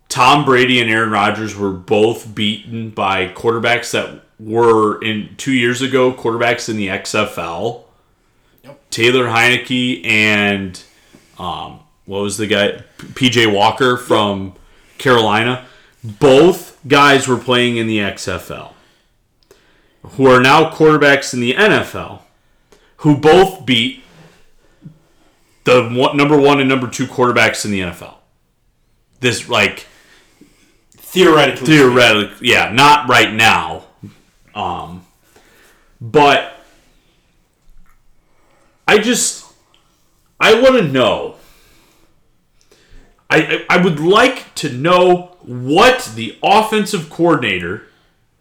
Tom Brady and Aaron Rodgers were both beaten by quarterbacks that were in 2 years ago quarterbacks in the XFL. Taylor Heinicke and um what was the guy PJ Walker from Carolina. Both guys were playing in the XFL, who are now quarterbacks in the NFL, who both beat the one, number one and number two quarterbacks in the NFL. This, like, Theoretically, theoretically, yeah, not right now. Um, but I just, I want to know. I, I I would like to know what the offensive coordinator,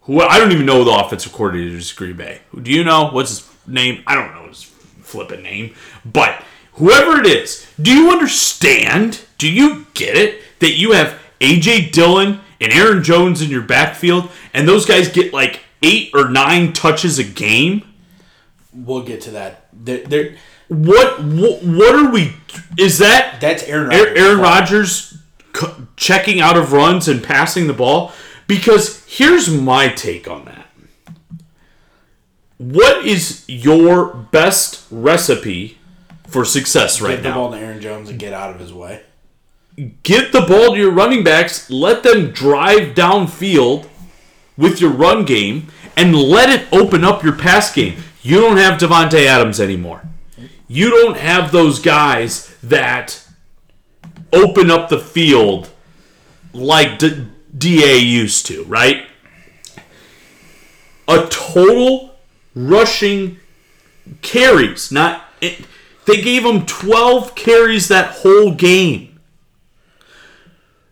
who I don't even know the offensive coordinator is Green Bay. Do you know what's his name? I don't know his flipping name, but whoever it is, do you understand? Do you get it that you have AJ Dillon and Aaron Jones in your backfield, and those guys get like eight or nine touches a game? We'll get to that. They're, they're, What what, what are we? Is that that's Aaron Aaron, Rodgers. Aaron Rodgers c- checking out of runs and passing the ball? Because here's my take on that. What is your best recipe for success right Give the now? ball to Aaron Jones and get out of his way. Get the ball to your running backs, let them drive downfield with your run game, and let it open up your pass game. You don't have Davante Adams anymore. You don't have those guys that open up the field like D- DA used to, right? A total rushing carries, not it, they gave him 12 carries that whole game.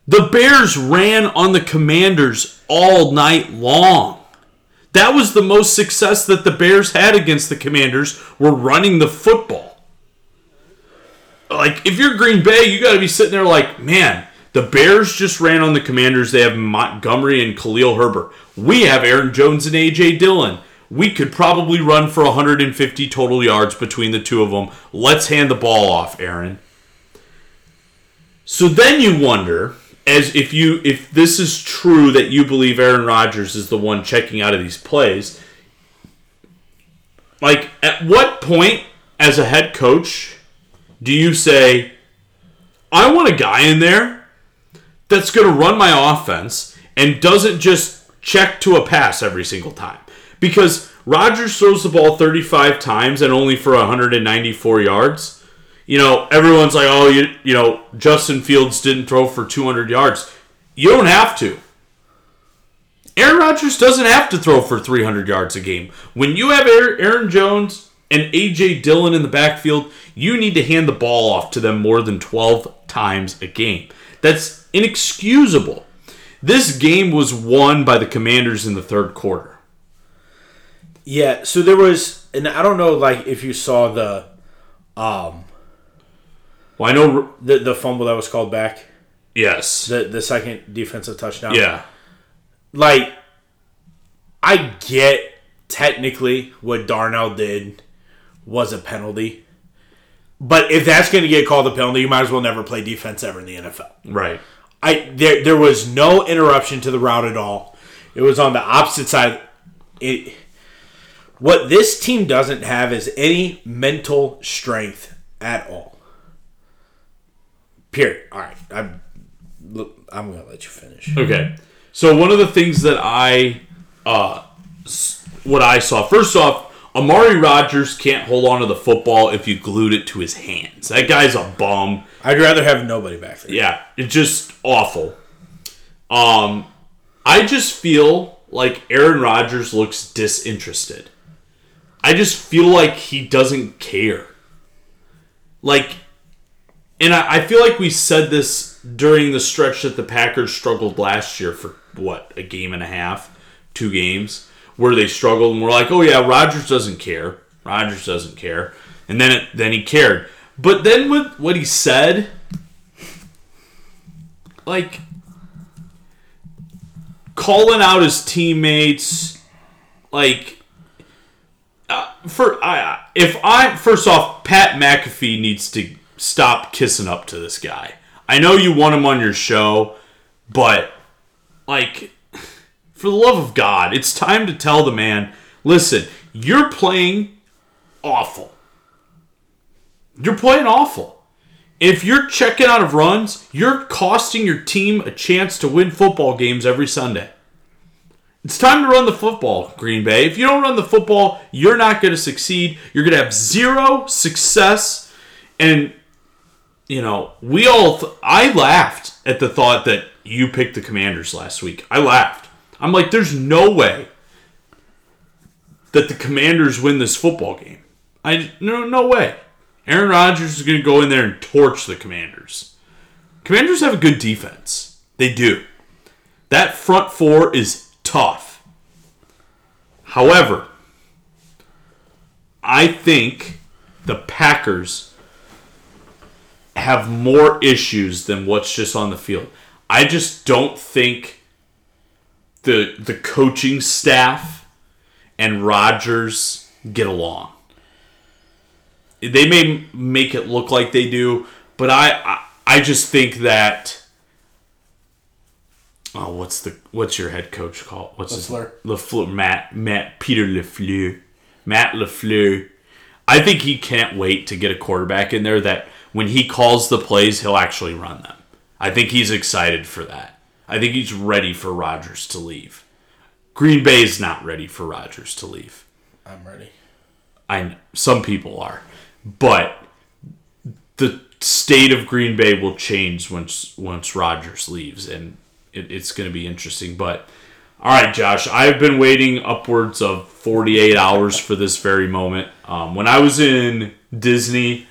The Bears ran on the Commanders all night long. That was the most success that the Bears had against the Commanders were running the football. Like if you're Green Bay, you got to be sitting there like, man, the Bears just ran on the Commanders. They have Montgomery and Khalil Herbert. We have Aaron Jones and AJ Dillon. We could probably run for 150 total yards between the two of them. Let's hand the ball off, Aaron. So then you wonder, as if you if this is true that you believe Aaron Rodgers is the one checking out of these plays, like at what point as a head coach do you say, I want a guy in there that's going to run my offense and doesn't just check to a pass every single time? Because Rodgers throws the ball 35 times and only for 194 yards. You know, everyone's like, "Oh, you you know, Justin Fields didn't throw for 200 yards." You don't have to. Aaron Rodgers doesn't have to throw for 300 yards a game. When you have Aaron Jones and AJ Dillon in the backfield, you need to hand the ball off to them more than 12 times a game. That's inexcusable. This game was won by the Commanders in the third quarter. Yeah, so there was, and I don't know, like if you saw the, um, Well, I know. the the fumble that was called back, Yes. the the second defensive touchdown. Yeah. like I get technically what Darnell did was a penalty, but if that's going to get called a penalty, you might as well never play defense ever in the NFL. Right. I there there was no interruption to the route at all. It was on the opposite side. It what this team doesn't have is any mental strength at all. Period. All right, I'm look, I'm gonna let you finish. Okay. So one of the things that I, uh, what I saw first off, Amari Rodgers can't hold on to the football if you glued it to his hands. That guy's a bum. I'd rather have nobody back there. Yeah, it's just awful. Um, I just feel like Aaron Rodgers looks disinterested. I just feel like he doesn't care. Like, and I, I feel like we said this during the stretch that the Packers struggled last year for what a game and a half, two games where they struggled, and we're like, oh yeah, Rodgers doesn't care. Rodgers doesn't care, and then it, then he cared. But then with what he said, like calling out his teammates, like for I if I first off, Pat McAfee needs to stop kissing up to this guy. I know you want him on your show, but like for the love of God, it's time to tell the man, listen, you're playing awful. You're playing awful. If you're checking out of runs, you're costing your team a chance to win football games every Sunday. It's time to run the football, Green Bay. If you don't run the football, you're not going to succeed. You're going to have zero success. And, you know, we all, th- I laughed at the thought that you picked the commanders last week. I laughed. I'm like, there's no way that the commanders win this football game. I, no, no way. Aaron Rodgers is going to go in there and torch the commanders. Commanders have a good defense. They do. That front four is tough. However, I think the Packers have more issues than what's just on the field. I just don't think the the coaching staff and Rodgers get along. They may make it look like they do, but I I, I just think that oh what's the what's your head coach called? What's LaFleur. his LaFleur Matt Matt Peter LaFleur. Matt LaFleur. I think he can't wait to get a quarterback in there that when he calls the plays, he'll actually run them. I think he's excited for that. I think he's ready for Rodgers to leave. Green Bay is not ready for Rodgers to leave. I'm ready. I kn- some people are, but the state of Green Bay will change once once Rodgers leaves, and it, it's going to be interesting. But all right, Josh, I've been waiting upwards of forty eight hours for this very moment. Um, when I was in Disney,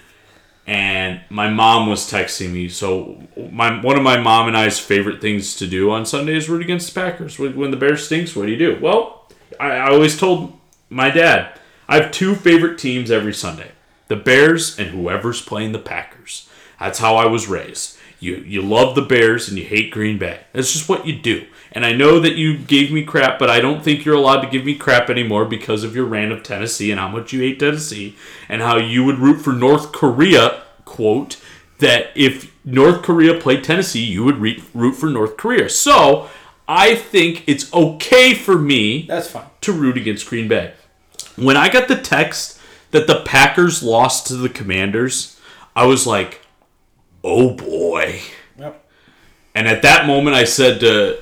and my mom was texting me. So my one of my mom and I's favorite things to do on Sunday is root against the Packers. When when the Bears stinks, what do you do? Well, I, I always told my dad I have two favorite teams every Sunday: the Bears and whoever's playing the Packers. That's how I was raised. You you love the Bears and you hate Green Bay. That's just what you do. And I know that you gave me crap, but I don't think you're allowed to give me crap anymore because of your rant of Tennessee and how much you hate Tennessee and how you would root for North Korea, quote, that if North Korea played Tennessee, you would re- root for North Korea. So I think it's okay for me That's fine. to root against Green Bay. When I got the text that the Packers lost to the Commanders, I was like, oh boy. Yep. And at that moment, I said to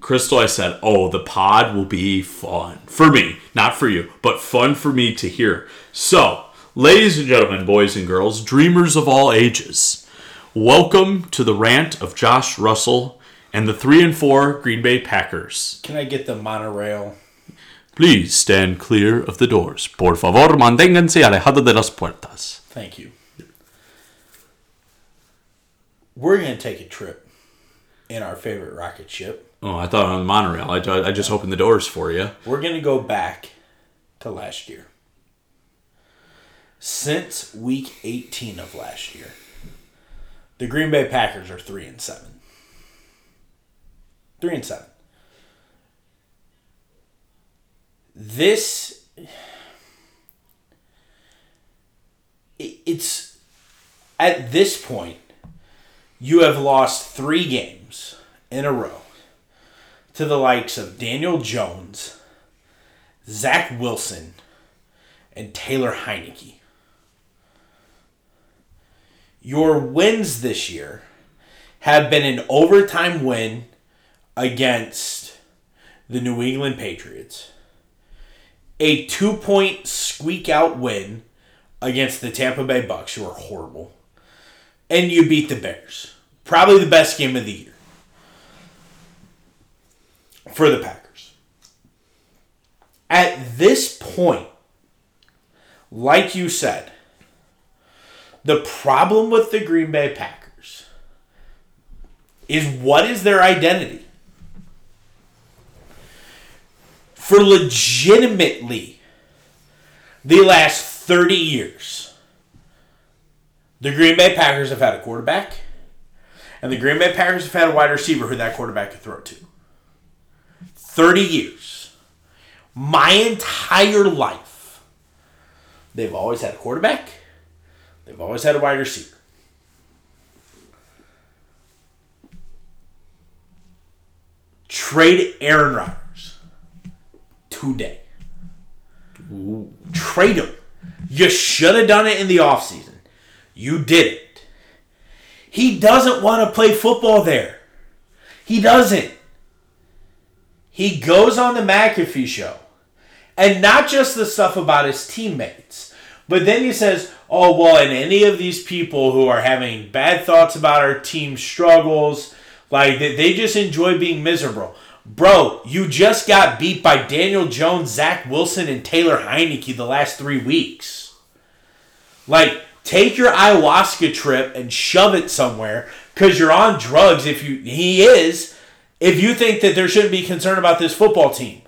Crystal, I said, oh, the pod will be fun. For me, not for you, but fun for me to hear. So, ladies and gentlemen, boys and girls, dreamers of all ages, welcome to the rant of Josh Russell and the 3 and 4 Green Bay Packers. Can I get the monorail? Please stand clear of the doors. Por favor, manténganse alejado de las puertas. Thank you. We're going to take a trip in our favorite rocket ship. Oh, I thought on the monorail. I, I just opened the doors for you. We're going to go back to last year. Since week 18 of last year, the Green Bay Packers are 3 and 7. 3 and 7. This it- it's at this point you have lost 3 games in a row to the likes of Daniel Jones, Zach Wilson, and Taylor Heinicke. Your wins this year have been an overtime win against the New England Patriots, a two point squeak out win against the Tampa Bay Bucks, who are horrible, and you beat the Bears. Probably the best game of the year for the Packers. At this point, like you said, the problem with the Green Bay Packers is what is their identity? For legitimately the last 30 years, the Green Bay Packers have had a quarterback, and the Green Bay Packers have had a wide receiver who that quarterback could throw to. 30 years. My entire life, they've always had a quarterback, they've always had a wide receiver. Trade Aaron Rodgers today. Trade him. You should have done it in the offseason. You did it. He doesn't want to play football there. He doesn't. He goes on the McAfee show. And not just the stuff about his teammates, but then he says, oh, well, and any of these people who are having bad thoughts about our team struggles, like they, just enjoy being miserable. Bro, you just got beat by Daniel Jones, Zach Wilson, and Taylor Heinicke the last three weeks. Like, take your ayahuasca trip and shove it somewhere because you're on drugs. If you, he is, if you think that there shouldn't be concern about this football team.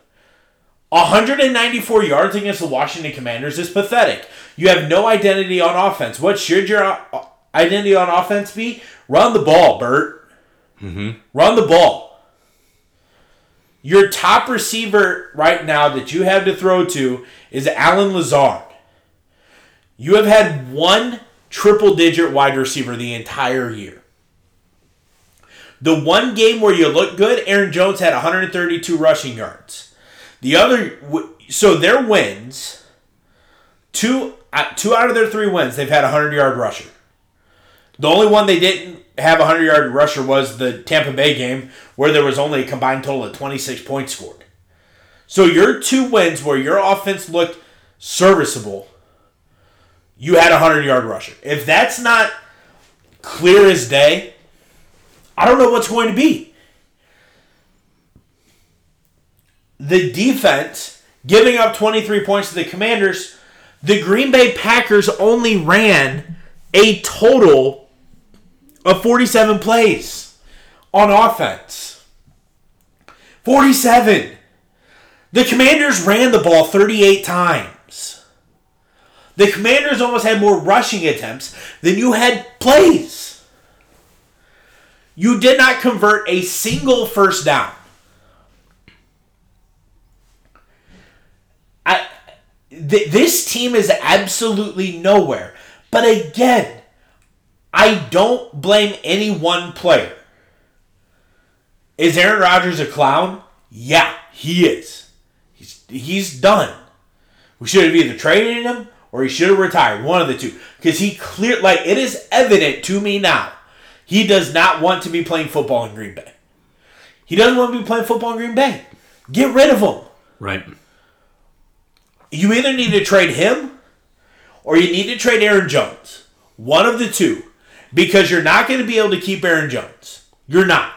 194 yards against the Washington Commanders is pathetic. You have no identity on offense. What should your uh, identity on offense be? Run the ball, Bert. Mm-hmm. Run the ball. Your top receiver right now that you have to throw to is Allen Lazard. You have had one triple digit wide receiver the entire year. The one game where you look good, Aaron Jones had 132 rushing yards. The other, so their wins, two uh, two out of their three wins, they've had a 100 yard rusher. The only one they didn't have a 100 yard rusher was the Tampa Bay game, where there was only a combined total of 26 points scored. So your two wins where your offense looked serviceable, you had a 100 yard rusher. If that's not clear as day, I don't know what's going to be. The defense giving up 23 points to the Commanders, the Green Bay Packers only ran a total of 47 plays on offense. 47. The Commanders ran the ball 38 times. The Commanders almost had more rushing attempts than you had plays. You did not convert a single first down. I, th- this team is absolutely nowhere. But again, I don't blame any one player. Is Aaron Rodgers a clown? Yeah, he is. He's he's done. We should have either traded him or he should have retired. One of the two. Because he clear like it is evident to me now he does not want to be playing football in Green Bay. He doesn't want to be playing football in Green Bay. Get rid of him. Right. You either need to trade him or you need to trade Aaron Jones. One of the two. Because you're not going to be able to keep Aaron Jones. You're not.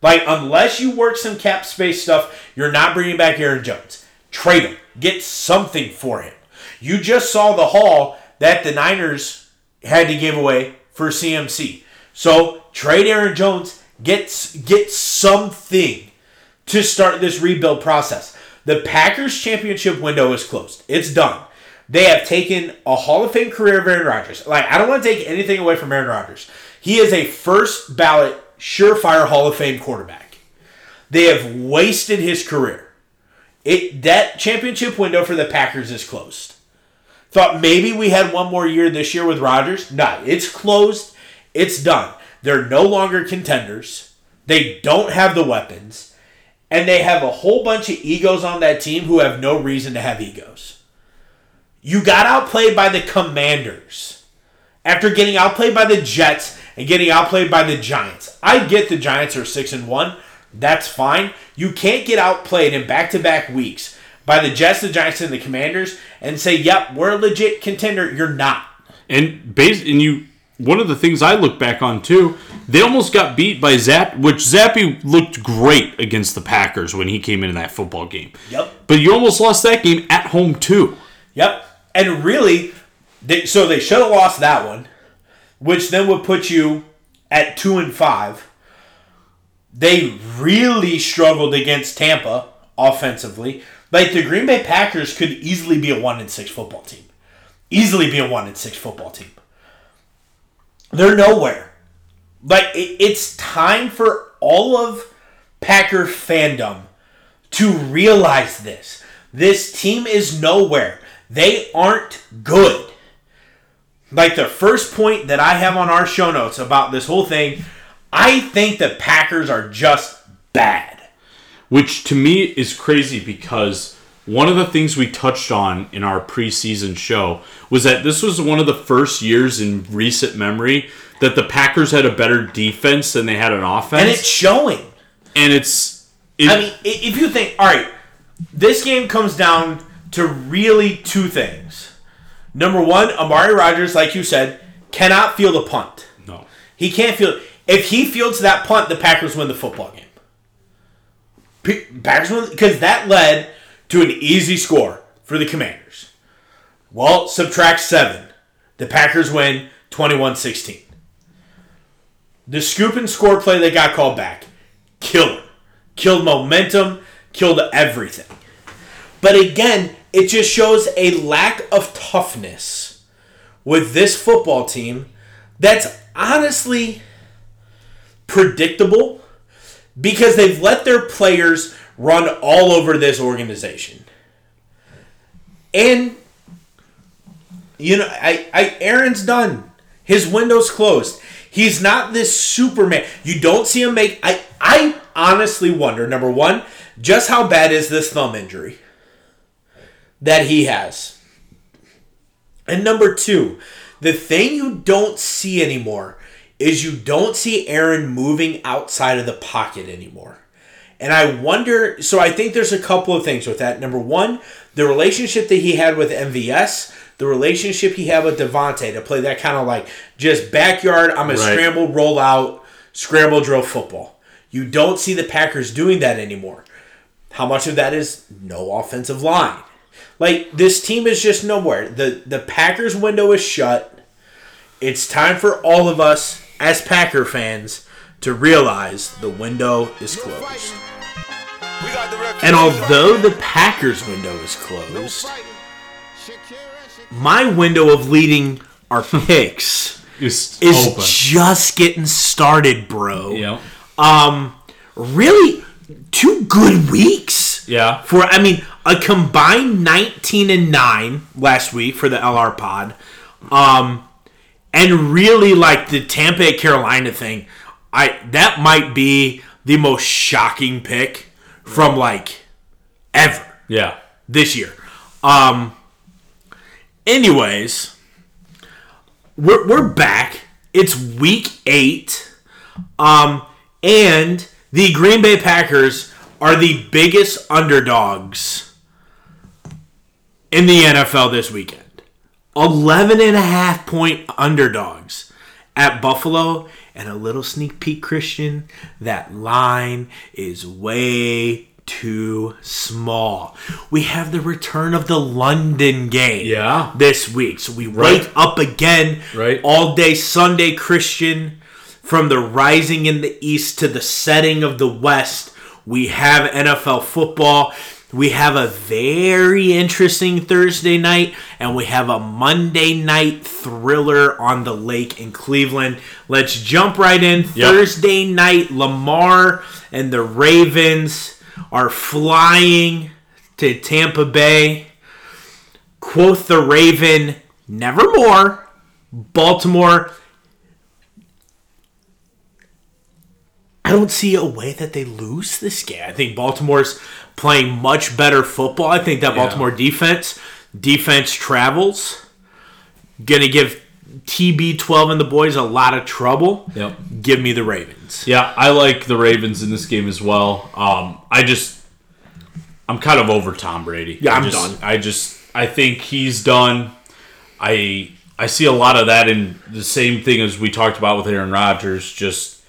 Like, unless you work some cap space stuff, you're not bringing back Aaron Jones. Trade him. Get something for him. You just saw the haul that the Niners had to give away for CMC. So trade Aaron Jones, get get something to start this rebuild process. The Packers championship window is closed. It's done. They have taken a Hall of Fame career of Aaron Rodgers. Like I don't want to take anything away from Aaron Rodgers. He is a first ballot surefire Hall of Fame quarterback. They have wasted his career. It that championship window for the Packers is closed. Thought maybe we had one more year this year with Rodgers. No, it's closed. It's done. They're no longer contenders. They don't have the weapons. And they have a whole bunch of egos on that team who have no reason to have egos. You got outplayed by the Commanders after getting outplayed by the Jets and getting outplayed by the Giants. I get the Giants are 6 and 1. That's fine. You can't get outplayed in back-to-back weeks by the Jets, the Giants, and the Commanders and say, "Yep, we're a legit contender." You're not. And base and you one of the things I look back on too, they almost got beat by Zappe, which Zappe looked great against the Packers when he came into that football game. Yep. But you almost lost that game at home too. Yep. And really, they, so they should have lost that one, which then would put you at two and five. They really struggled against Tampa offensively. Like the Green Bay Packers could easily be a one and six football team. Easily be a one and six football team. They're nowhere. Like it, it's time for all of Packer fandom to realize this. This team is nowhere. They aren't good. Like the first point that I have on our show notes about this whole thing, I think the Packers are just bad. Which to me is crazy because one of the things we touched on in our preseason show was that this was one of the first years in recent memory that the Packers had a better defense than they had an offense. And it's showing. And it's. It, I mean, if you think, all right, this game comes down to really two things. Number one, Amari Rodgers, like you said, cannot field a punt. no. He can't field. If he fields that punt, the Packers win the football game. P- Packers win because that led to an easy score for the Commanders. Well, subtract seven. The Packers win 21 16. The scoop and score play that got called back, killer. killed momentum, killed everything. But again, it just shows a lack of toughness with this football team that's honestly predictable because they've let their players run all over this organization. And you know, I, I Aaron's done. His window's closed. He's not this Superman. You don't see him make I I honestly wonder, number one, just how bad is this thumb injury that he has? And number two, the thing you don't see anymore is you don't see Aaron moving outside of the pocket anymore. And I wonder, so I think there's a couple of things with that. Number one, the relationship that he had with MVS, the relationship he had with Davante to play that kind of like just backyard, I'm a Right. scramble, roll out, scramble drill football. You don't see the Packers doing that anymore. How much of that is no offensive line? Like this team is just nowhere. The the Packers window is shut. It's time for all of us as Packer fans to realize the window is closed. And although the Packers window is closed, my window of leading our *laughs* picks Is, is open. just getting started, bro. yeah. Um, really, two good weeks. Yeah. For I mean, a combined nineteen and nine last week for the LR Pod, um, and really like the Tampa Carolina thing. I that might be the most shocking pick from like ever Yeah. this year. Um. Anyways, we're we're back. It's week eight. Um, and the Green Bay Packers are the biggest underdogs in the NFL this weekend. 11 and a half point underdogs at Buffalo. And a little sneak peek, Christian, that line is way too small. We have the return of the London game Yeah. this week. So we Right. wake up again Right. all day Sunday Christian from the rising in the east to the setting of the west. We have NFL football. We have a very interesting Thursday night, and we have a Monday night thriller on the lake in Cleveland. Let's jump right in. Yep. Thursday night, Lamar and the Ravens are flying to Tampa Bay. Quoth the Raven, nevermore. Baltimore. I don't see a way that they lose this game. I think Baltimore's playing much better football. I think that Baltimore defense, defense travels, gonna give TB12 and the boys a lot of trouble. Yep. Give me the Ravens. Yeah, I like the Ravens in this game as well. Um, I just, I'm kind of over Tom Brady. Yeah, I I'm just- done. I just, I think he's done. I, I see a lot of that in the same thing as we talked about with Aaron Rodgers, just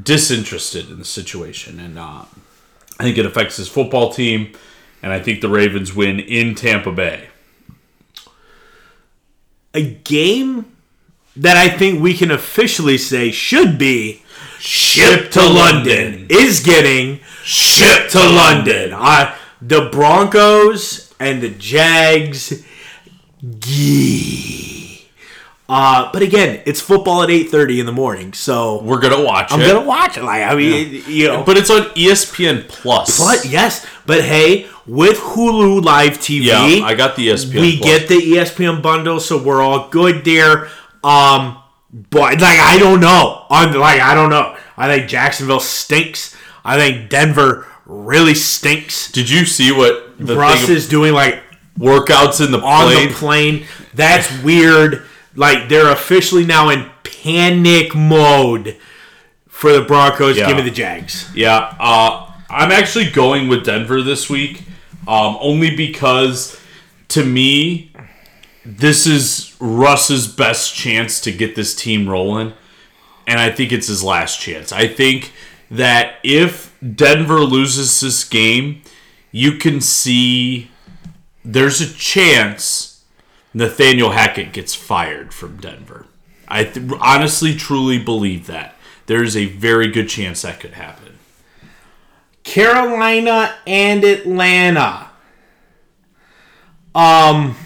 disinterested in the situation, and uh, I think it affects his football team. And I think the Ravens win in Tampa Bay. A game that I think we can officially say should be shipped to London is getting shipped to London. Uh, the Broncos and the Jags. Gee. Uh, but again, it's football at eight thirty in the morning, so We're gonna watch I'm it, gonna watch it. Like I mean, you know, but it's on ESPN Plus. but yes, but hey, with Hulu Live TV, Yeah, I got the ESPN. we Plus. get the ESPN bundle, so we're all good there. Um, but like I don't know, I'm like I don't know. I think Jacksonville stinks. I think Denver really stinks. Did you see what the Russ is doing like workouts in the on plane? the plane. That's weird. Like they're officially now in panic mode for the Broncos. Yeah. Give me the Jags. yeah, uh, I'm actually going with Denver this week, um, only because to me, this is Russ's best chance to get this team rolling, and I think it's his last chance. I think that if Denver loses this game, you can see there's a chance Nathaniel Hackett gets fired from Denver. I th- honestly, truly believe that. There is a very good chance that could happen. Carolina and Atlanta. Um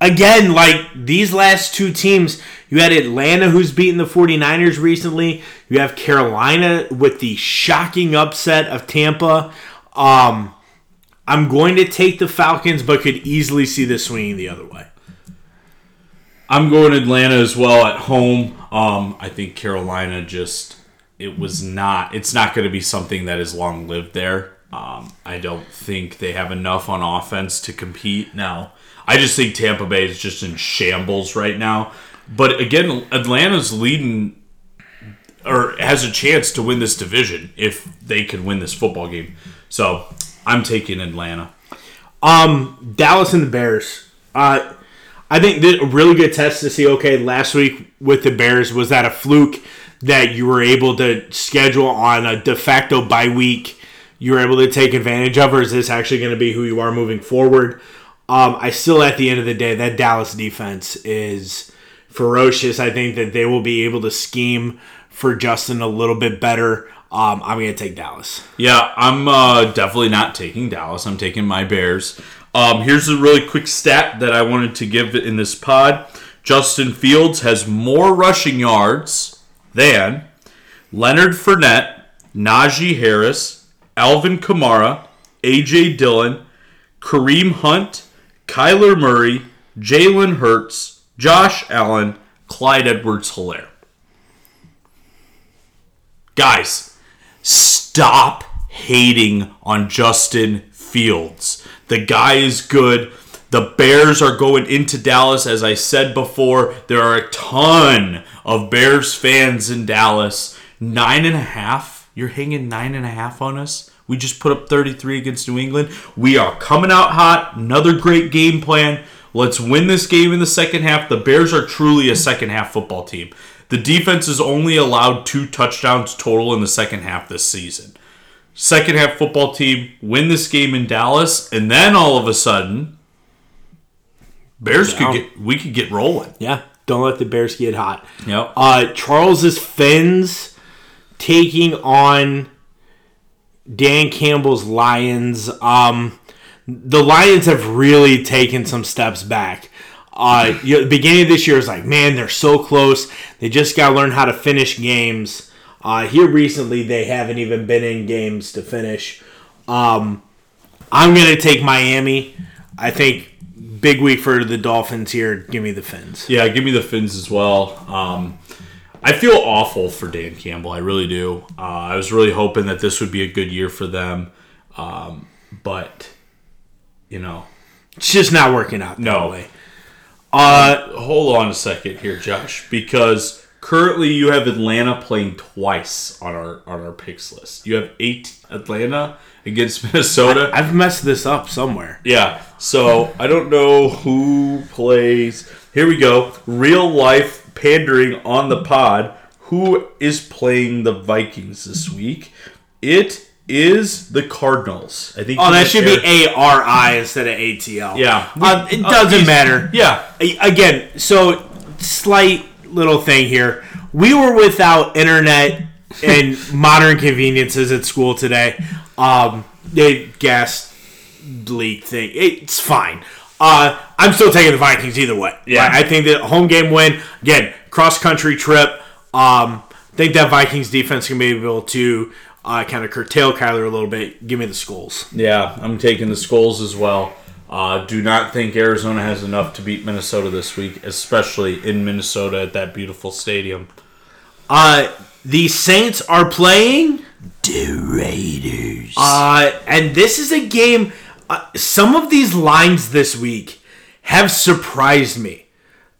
again, like these last two teams, you had Atlanta who's beaten the 49ers recently. You have Carolina with the shocking upset of Tampa. Um I'm going to take the Falcons, but could easily see this swinging the other way. I'm going Atlanta as well at home. Um, I think Carolina just it was not. It's not going to be something that is long lived there. Um, I don't think they have enough on offense to compete now. I just think Tampa Bay is just in shambles right now. But again, Atlanta's leading or has a chance to win this division if they can win this football game. So I'm taking Atlanta. Um, Dallas and the Bears. Uh, I think a really good test to see. Okay, last week with the Bears was that a fluke that you were able to schedule on a de facto bye week? You were able to take advantage of, or is this actually going to be who you are moving forward? Um, I still, at the end of the day, that Dallas defense is ferocious. I think that they will be able to scheme for Justin a little bit better. Um, I'm going to take Dallas. Yeah, I'm uh, definitely not taking Dallas. I'm taking my Bears. Um, here's a really quick stat that I wanted to give in this pod. Justin Fields has more rushing yards than Leonard Fournette, Najee Harris, Alvin Kamara, AJ Dillon, Kareem Hunt, Kyler Murray, Jalen Hurts, Josh Allen, Clyde Edwards Helaire. Guys, stop hating on Justin Fields. The guy is good. The Bears are going into Dallas. As I said before, there are a ton of Bears fans in Dallas. Nine and a half. You're hanging nine and a half on us. We just put up 33 against New England. We are coming out hot. Another great game plan. Let's win this game in the second half. The Bears are truly a second half football team. The defense is only allowed two touchdowns total in the second half this season. Second half football team win this game in Dallas, and then all of a sudden, Bears could get we could get rolling. Yeah, don't let the Bears get hot. Yep. Uh, Charles's Fins taking on Dan Campbell's Lions. Um, the Lions have really taken some steps back. Uh, you know, the beginning of this year is like, man, they're so close. They just got to learn how to finish games. Uh, here recently, they haven't even been in games to finish. Um, I'm going to take Miami. I think big week for the Dolphins here. Give me the Fins. Yeah, give me the Fins as well. Um, I feel awful for Dan Campbell. I really do. Uh, I was really hoping that this would be a good year for them, um, but you know, It's just not working out No. way. Uh, hold on a second here, Josh, because currently you have Atlanta playing twice on our on our picks list. You have eight Atlanta against *laughs* Minnesota. I've messed this up somewhere. Yeah. So I don't know who plays. Here we go. Real life pandering on the pod. Who is playing the Vikings this week? It is the Cardinals. I think. Oh, that should be A R I instead of A T L. Yeah. Um, it Uh, doesn't he's- matter. Yeah. Again, so slight little thing here. We were without internet and *laughs* modern conveniences at school today. Um, the gas leak thing. It's fine. Uh, I'm still taking the Vikings either way. Yeah. I I think that home game win again, cross country trip. Um, think that Vikings defense can be able to uh, kind of curtail Kyler a little bit. Give me the skulls. Yeah, I'm taking the Skulls as well. Uh, do not think Arizona has enough to beat Minnesota this week, especially in Minnesota at that beautiful stadium. Uh, the Saints are playing, The Raiders. uh, and this is a game. Uh, some of these lines this week have surprised me.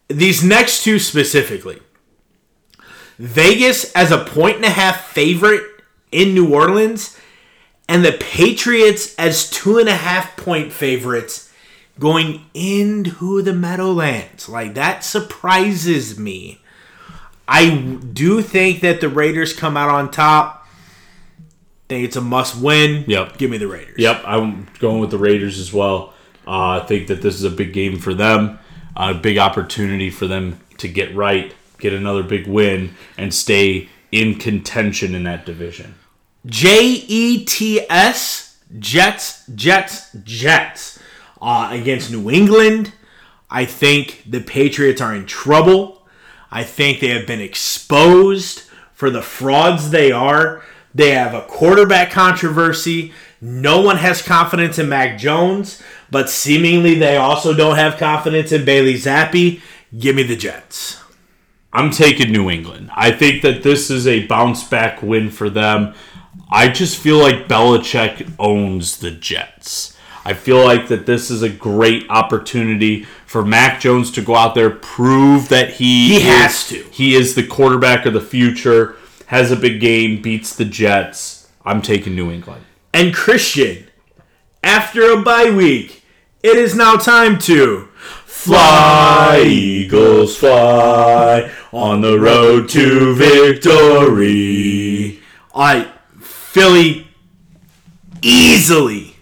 These next two specifically. Vegas as a point and a half favorite in New Orleans, and the Patriots as two and a half point favorites going into the Meadowlands. Like, that surprises me. I do think that the Raiders come out on top. Think it's a must win. Yep. Give me the Raiders. Yep, I'm going with the Raiders as well. Uh, I think that this is a big game for them, a big opportunity for them to get right, get another big win, and stay in contention in that division. J E T S, Jets, Jets, Jets, uh, against New England. I think the Patriots are in trouble. I think they have been exposed for the frauds they are. They have a quarterback controversy. No one has confidence in Mac Jones, but seemingly they also don't have confidence in Bailey Zappe. Give me the Jets. I'm taking New England. I think that this is a bounce back win for them. I just feel like Belichick owns the Jets. I feel like that this is a great opportunity for Mac Jones to go out there, prove that he He is- has to. He is the quarterback of the future. Has a big game, beats the Jets. I'm taking New England. And Christian, after a bye week, it is now time to fly, Eagles fly on the road to victory. I Philly easily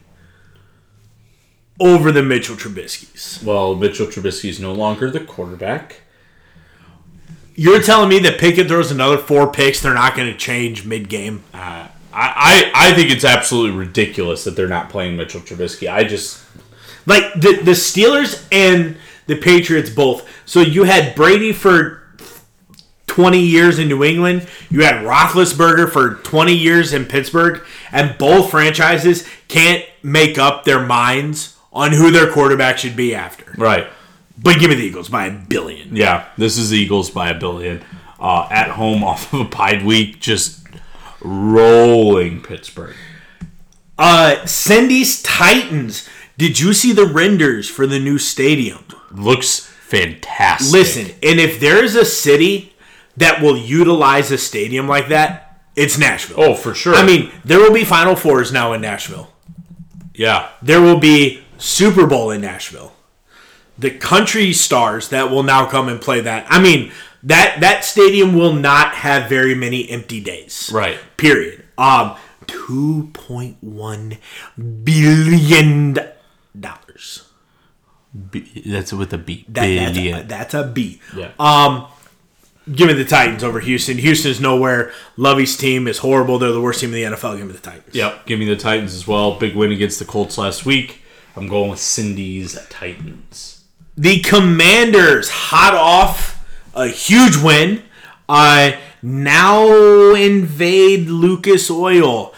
over the Mitchell Trubisky's. Well, Mitchell Trubisky is no longer the quarterback. You're telling me that Pickett throws another four picks, they're not going to change mid game? Uh, I, I, I think it's absolutely ridiculous that they're not playing Mitchell Trubisky. I just Like the the Steelers and the Patriots both. So you had Brady for 20 years in New England. You had Roethlisberger for 20 years in Pittsburgh, and both franchises can't make up their minds on who their quarterback should be after. right. But give me the Eagles by a billion. Yeah, this is the Eagles by a billion. Uh, at home off of a bye week, just rolling Pittsburgh. Uh, Cindy's Titans. Did you see the renders for the new stadium? Looks fantastic. Listen, and if there's a city that will utilize a stadium like that, it's Nashville. Oh, for sure. I mean, there will be Final Fours now in Nashville. yeah. There will be Super Bowl in Nashville. The country stars that will now come and play that. I mean, that that stadium will not have very many empty days. Right. Period. Um, two point one billion dollars. B- that's with a B. That, that's, a, Billion. that's a B. Yeah. Um, give me the Titans over Houston. Houston's nowhere. Lovie's team is horrible. They're the worst team in the NFL. Give me the Titans. Yep, give me the Titans as well. Big win against the Colts last week. I'm going with Cindy's Titans. The Commanders hot off a huge win. Uh, now invade Lucas Oil.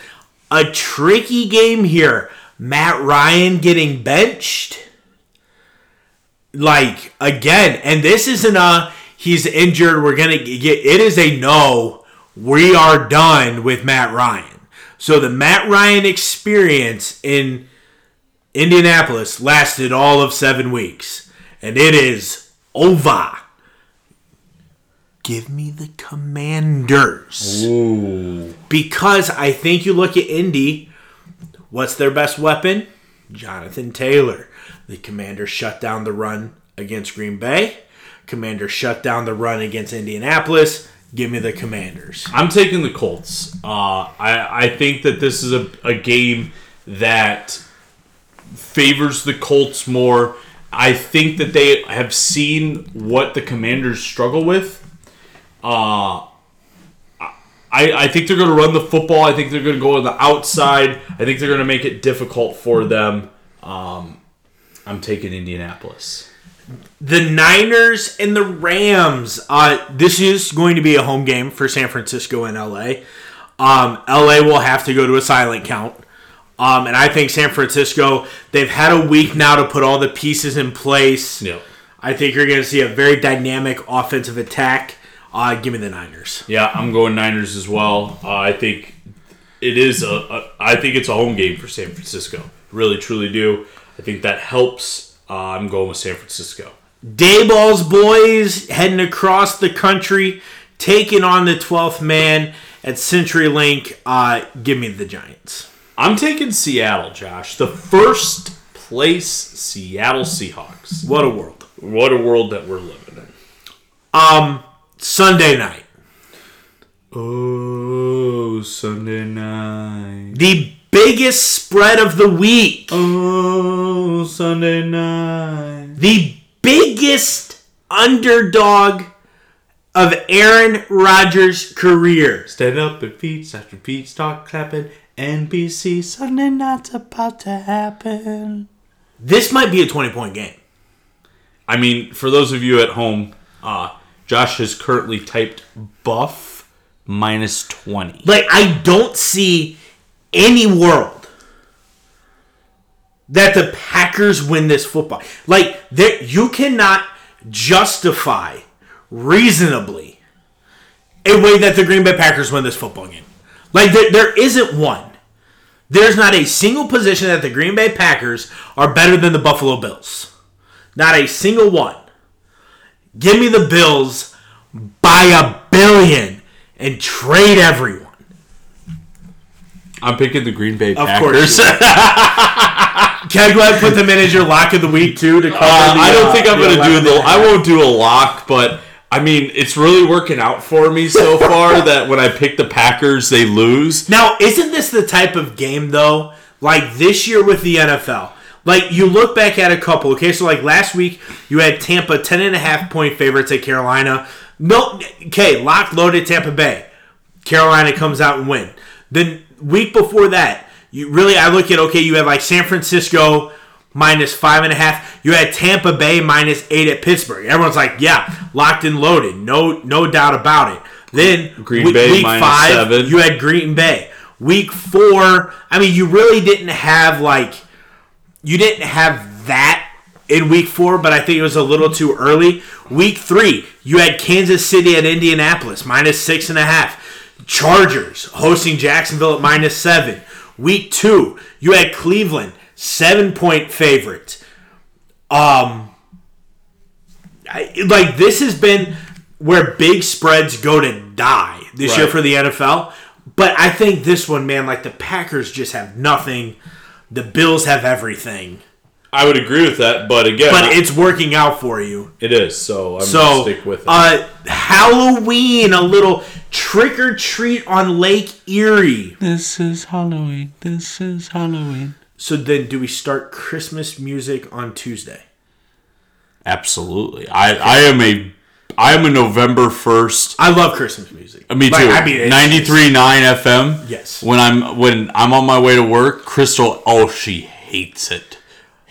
A tricky game here. Matt Ryan getting benched. Like again, and this isn't a he's injured. We're gonna get. It is a no. We are done with Matt Ryan. So the Matt Ryan experience in Indianapolis lasted all of seven weeks, and it is over. Give me the Commanders Ooh. because I think you look at Indy. What's their best weapon? Jonathan Taylor. The Commanders shut down the run against Green Bay. Commanders shut down the run against Indianapolis. Give me the Commanders. I'm taking the Colts. Uh, I, I think that this is a, a game that favors the Colts more. I think that they have seen what the Commanders struggle with. Uh, I, I think they're going to run the football. I think they're going to go on the outside. I think they're going to make it difficult for them. Um, I'm taking Indianapolis. The Niners and the Rams. Uh, this is going to be a home game for San Francisco and LA. Um, LA will have to go to a silent count. Um, and I think San Francisco, they've had a week now to put all the pieces in place. Yep. I think you're going to see a very dynamic offensive attack. Uh, give me the Niners. Yeah, I'm going Niners as well. Uh, I think it is a, a. I think it's a home game for San Francisco. Really, truly do. I think that helps. Uh, I'm going with San Francisco. Daboll's boys heading across the country, taking on the 12th man at CenturyLink. Uh, give me the Giants. I'm taking Seattle, Josh. The first place Seattle Seahawks. What a world. What a world that we're living in. Um, Sunday night. Oh, Sunday night. The biggest spread of the week. Oh, Sunday night. The biggest underdog of Aaron Rodgers' career. Stand up and feet, start your feet, start clapping. NBC Sunday night's about to happen. This might be a 20 point game. I mean, for those of you at home, uh, Josh has currently typed buff minus 20. Like, I don't see any world that the Packers win this football. Like, there, you cannot justify reasonably a way that the Green Bay Packers win this football game. Like, there, there isn't one. There's not a single position that the Green Bay Packers are better than the Buffalo Bills. Not a single one. Give me the Bills by a billion and trade everyone. I'm picking the Green Bay Of Packers. course. you. *laughs* Can I go ahead and put them in as your lock of the week too? To cover Uh, the, I don't uh, think I'm going to do the. I won't do a lock, but I mean, it's really working out for me so *laughs* far that when I pick the Packers, they lose. Now, isn't this the type of game though? Like this year with the NFL. Like you look back at a couple. Okay, so like last week you had Tampa ten and a half point favorites at Carolina. No, okay, lock loaded Tampa Bay. Carolina comes out and win. Then week before that, you really I look at okay, you had like San Francisco minus five and a half. You had Tampa Bay minus eight at Pittsburgh. Everyone's like, yeah, locked and loaded, no no doubt about it. Then Green week, Bay week five, seven. you had Green Bay. Week four, I mean, you really didn't have like you didn't have that in week four, but I think it was a little too early. Week three, you had Kansas City at Indianapolis, minus six and a half. Chargers hosting Jacksonville at minus seven. Week two, you had Cleveland, seven point favorite. Um, I, like this has been where big spreads go to die this year for the NFL. But I think this one, man, like the Packers just have nothing. The Bills have everything. I would agree with that, but again, But it's working out for you. it is. So I'm So, gonna stick with it. uh, Halloween, a little trick or treat on Lake Erie. this is Halloween. This is Halloween. So then, do we start Christmas music on Tuesday? Absolutely. I I am a I am a November first. I love Christmas music. Me too. Like, I mean, it's- Ninety three nine FM. Yes. When I'm when I'm on my way to work, Crystal. Oh, she hates it.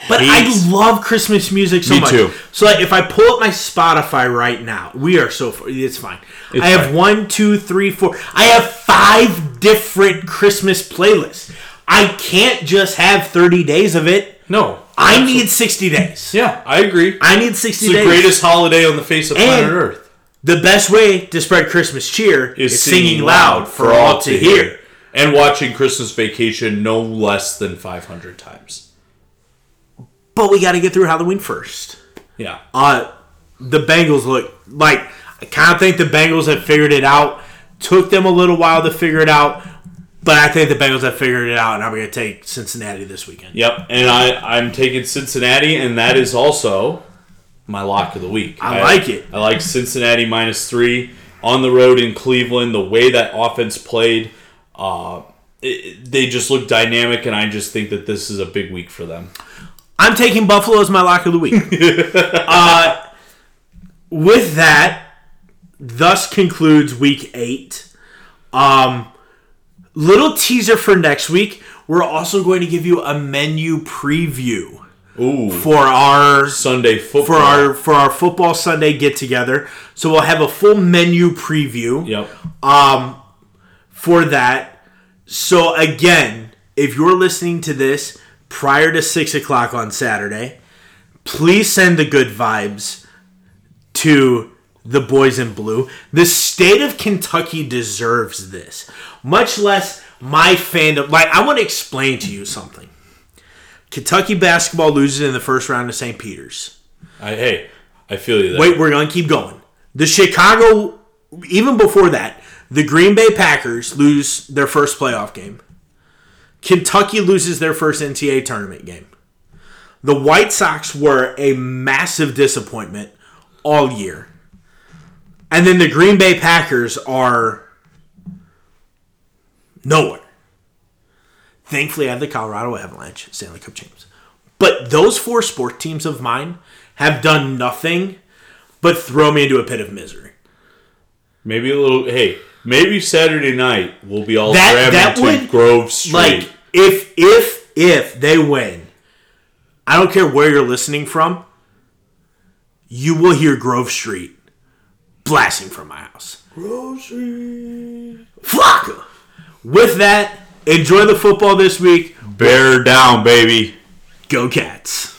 But I love Christmas music so Me much. too. So like, if I pull up my Spotify right now, we are so far. It's fine. It's I have fine. one, two, three, four. I have five different Christmas playlists. I can't just have thirty days of it. No. I need sixty days. Yeah, I agree. I need sixty It's the days. greatest holiday on the face of And- planet Earth. The best way to spread Christmas cheer is, singing loud for all to hear. And watching Christmas Vacation no less than 500 times. But we got to get through Halloween first. Yeah. Uh, the Bengals look like I kind of think the Bengals have figured it out. Took them a little while to figure it out, but I think the Bengals have figured it out, and I'm going to take Cincinnati this weekend. Yep. And I, I'm taking Cincinnati, and that is also my lock of the week. I like it. I like Cincinnati minus three on the road in Cleveland. The way that offense played, uh, it, they just look dynamic, and I just think that this is a big week for them. I'm taking Buffalo as my lock of the week. *laughs* uh, with that, thus concludes week eight. Um, little teaser for next week. We're also going to give you a menu preview Ooh. for our Sunday football. for our for our football Sunday get together. So we'll have a full menu preview Yep. um, for that. So again, if you're listening to this prior to six o'clock on Saturday, please send the good vibes to the boys in blue. The state of Kentucky deserves this, much less my fandom. Like I want to explain to you something. Kentucky basketball loses in the first round to St. Peter's. I, hey, I feel you there. Wait, we're going to keep going. The Chicago, even before that, the Green Bay Packers lose their first playoff game. Kentucky loses their first NCAA tournament game. The White Sox were a massive disappointment all year. And then the Green Bay Packers are nowhere. Thankfully, I have the Colorado Avalanche Stanley Cup champs. But those four sport teams of mine have done nothing but throw me into a pit of misery. Maybe a little. Hey, maybe Saturday night we'll be all That- grabbing that to would- Grove Street. Like if if if they win, I don't care where you're listening from. You will hear Grove Street blasting from my house. Grove Street. Fuck. With that, enjoy the football this week. Bear down, baby. Go Cats.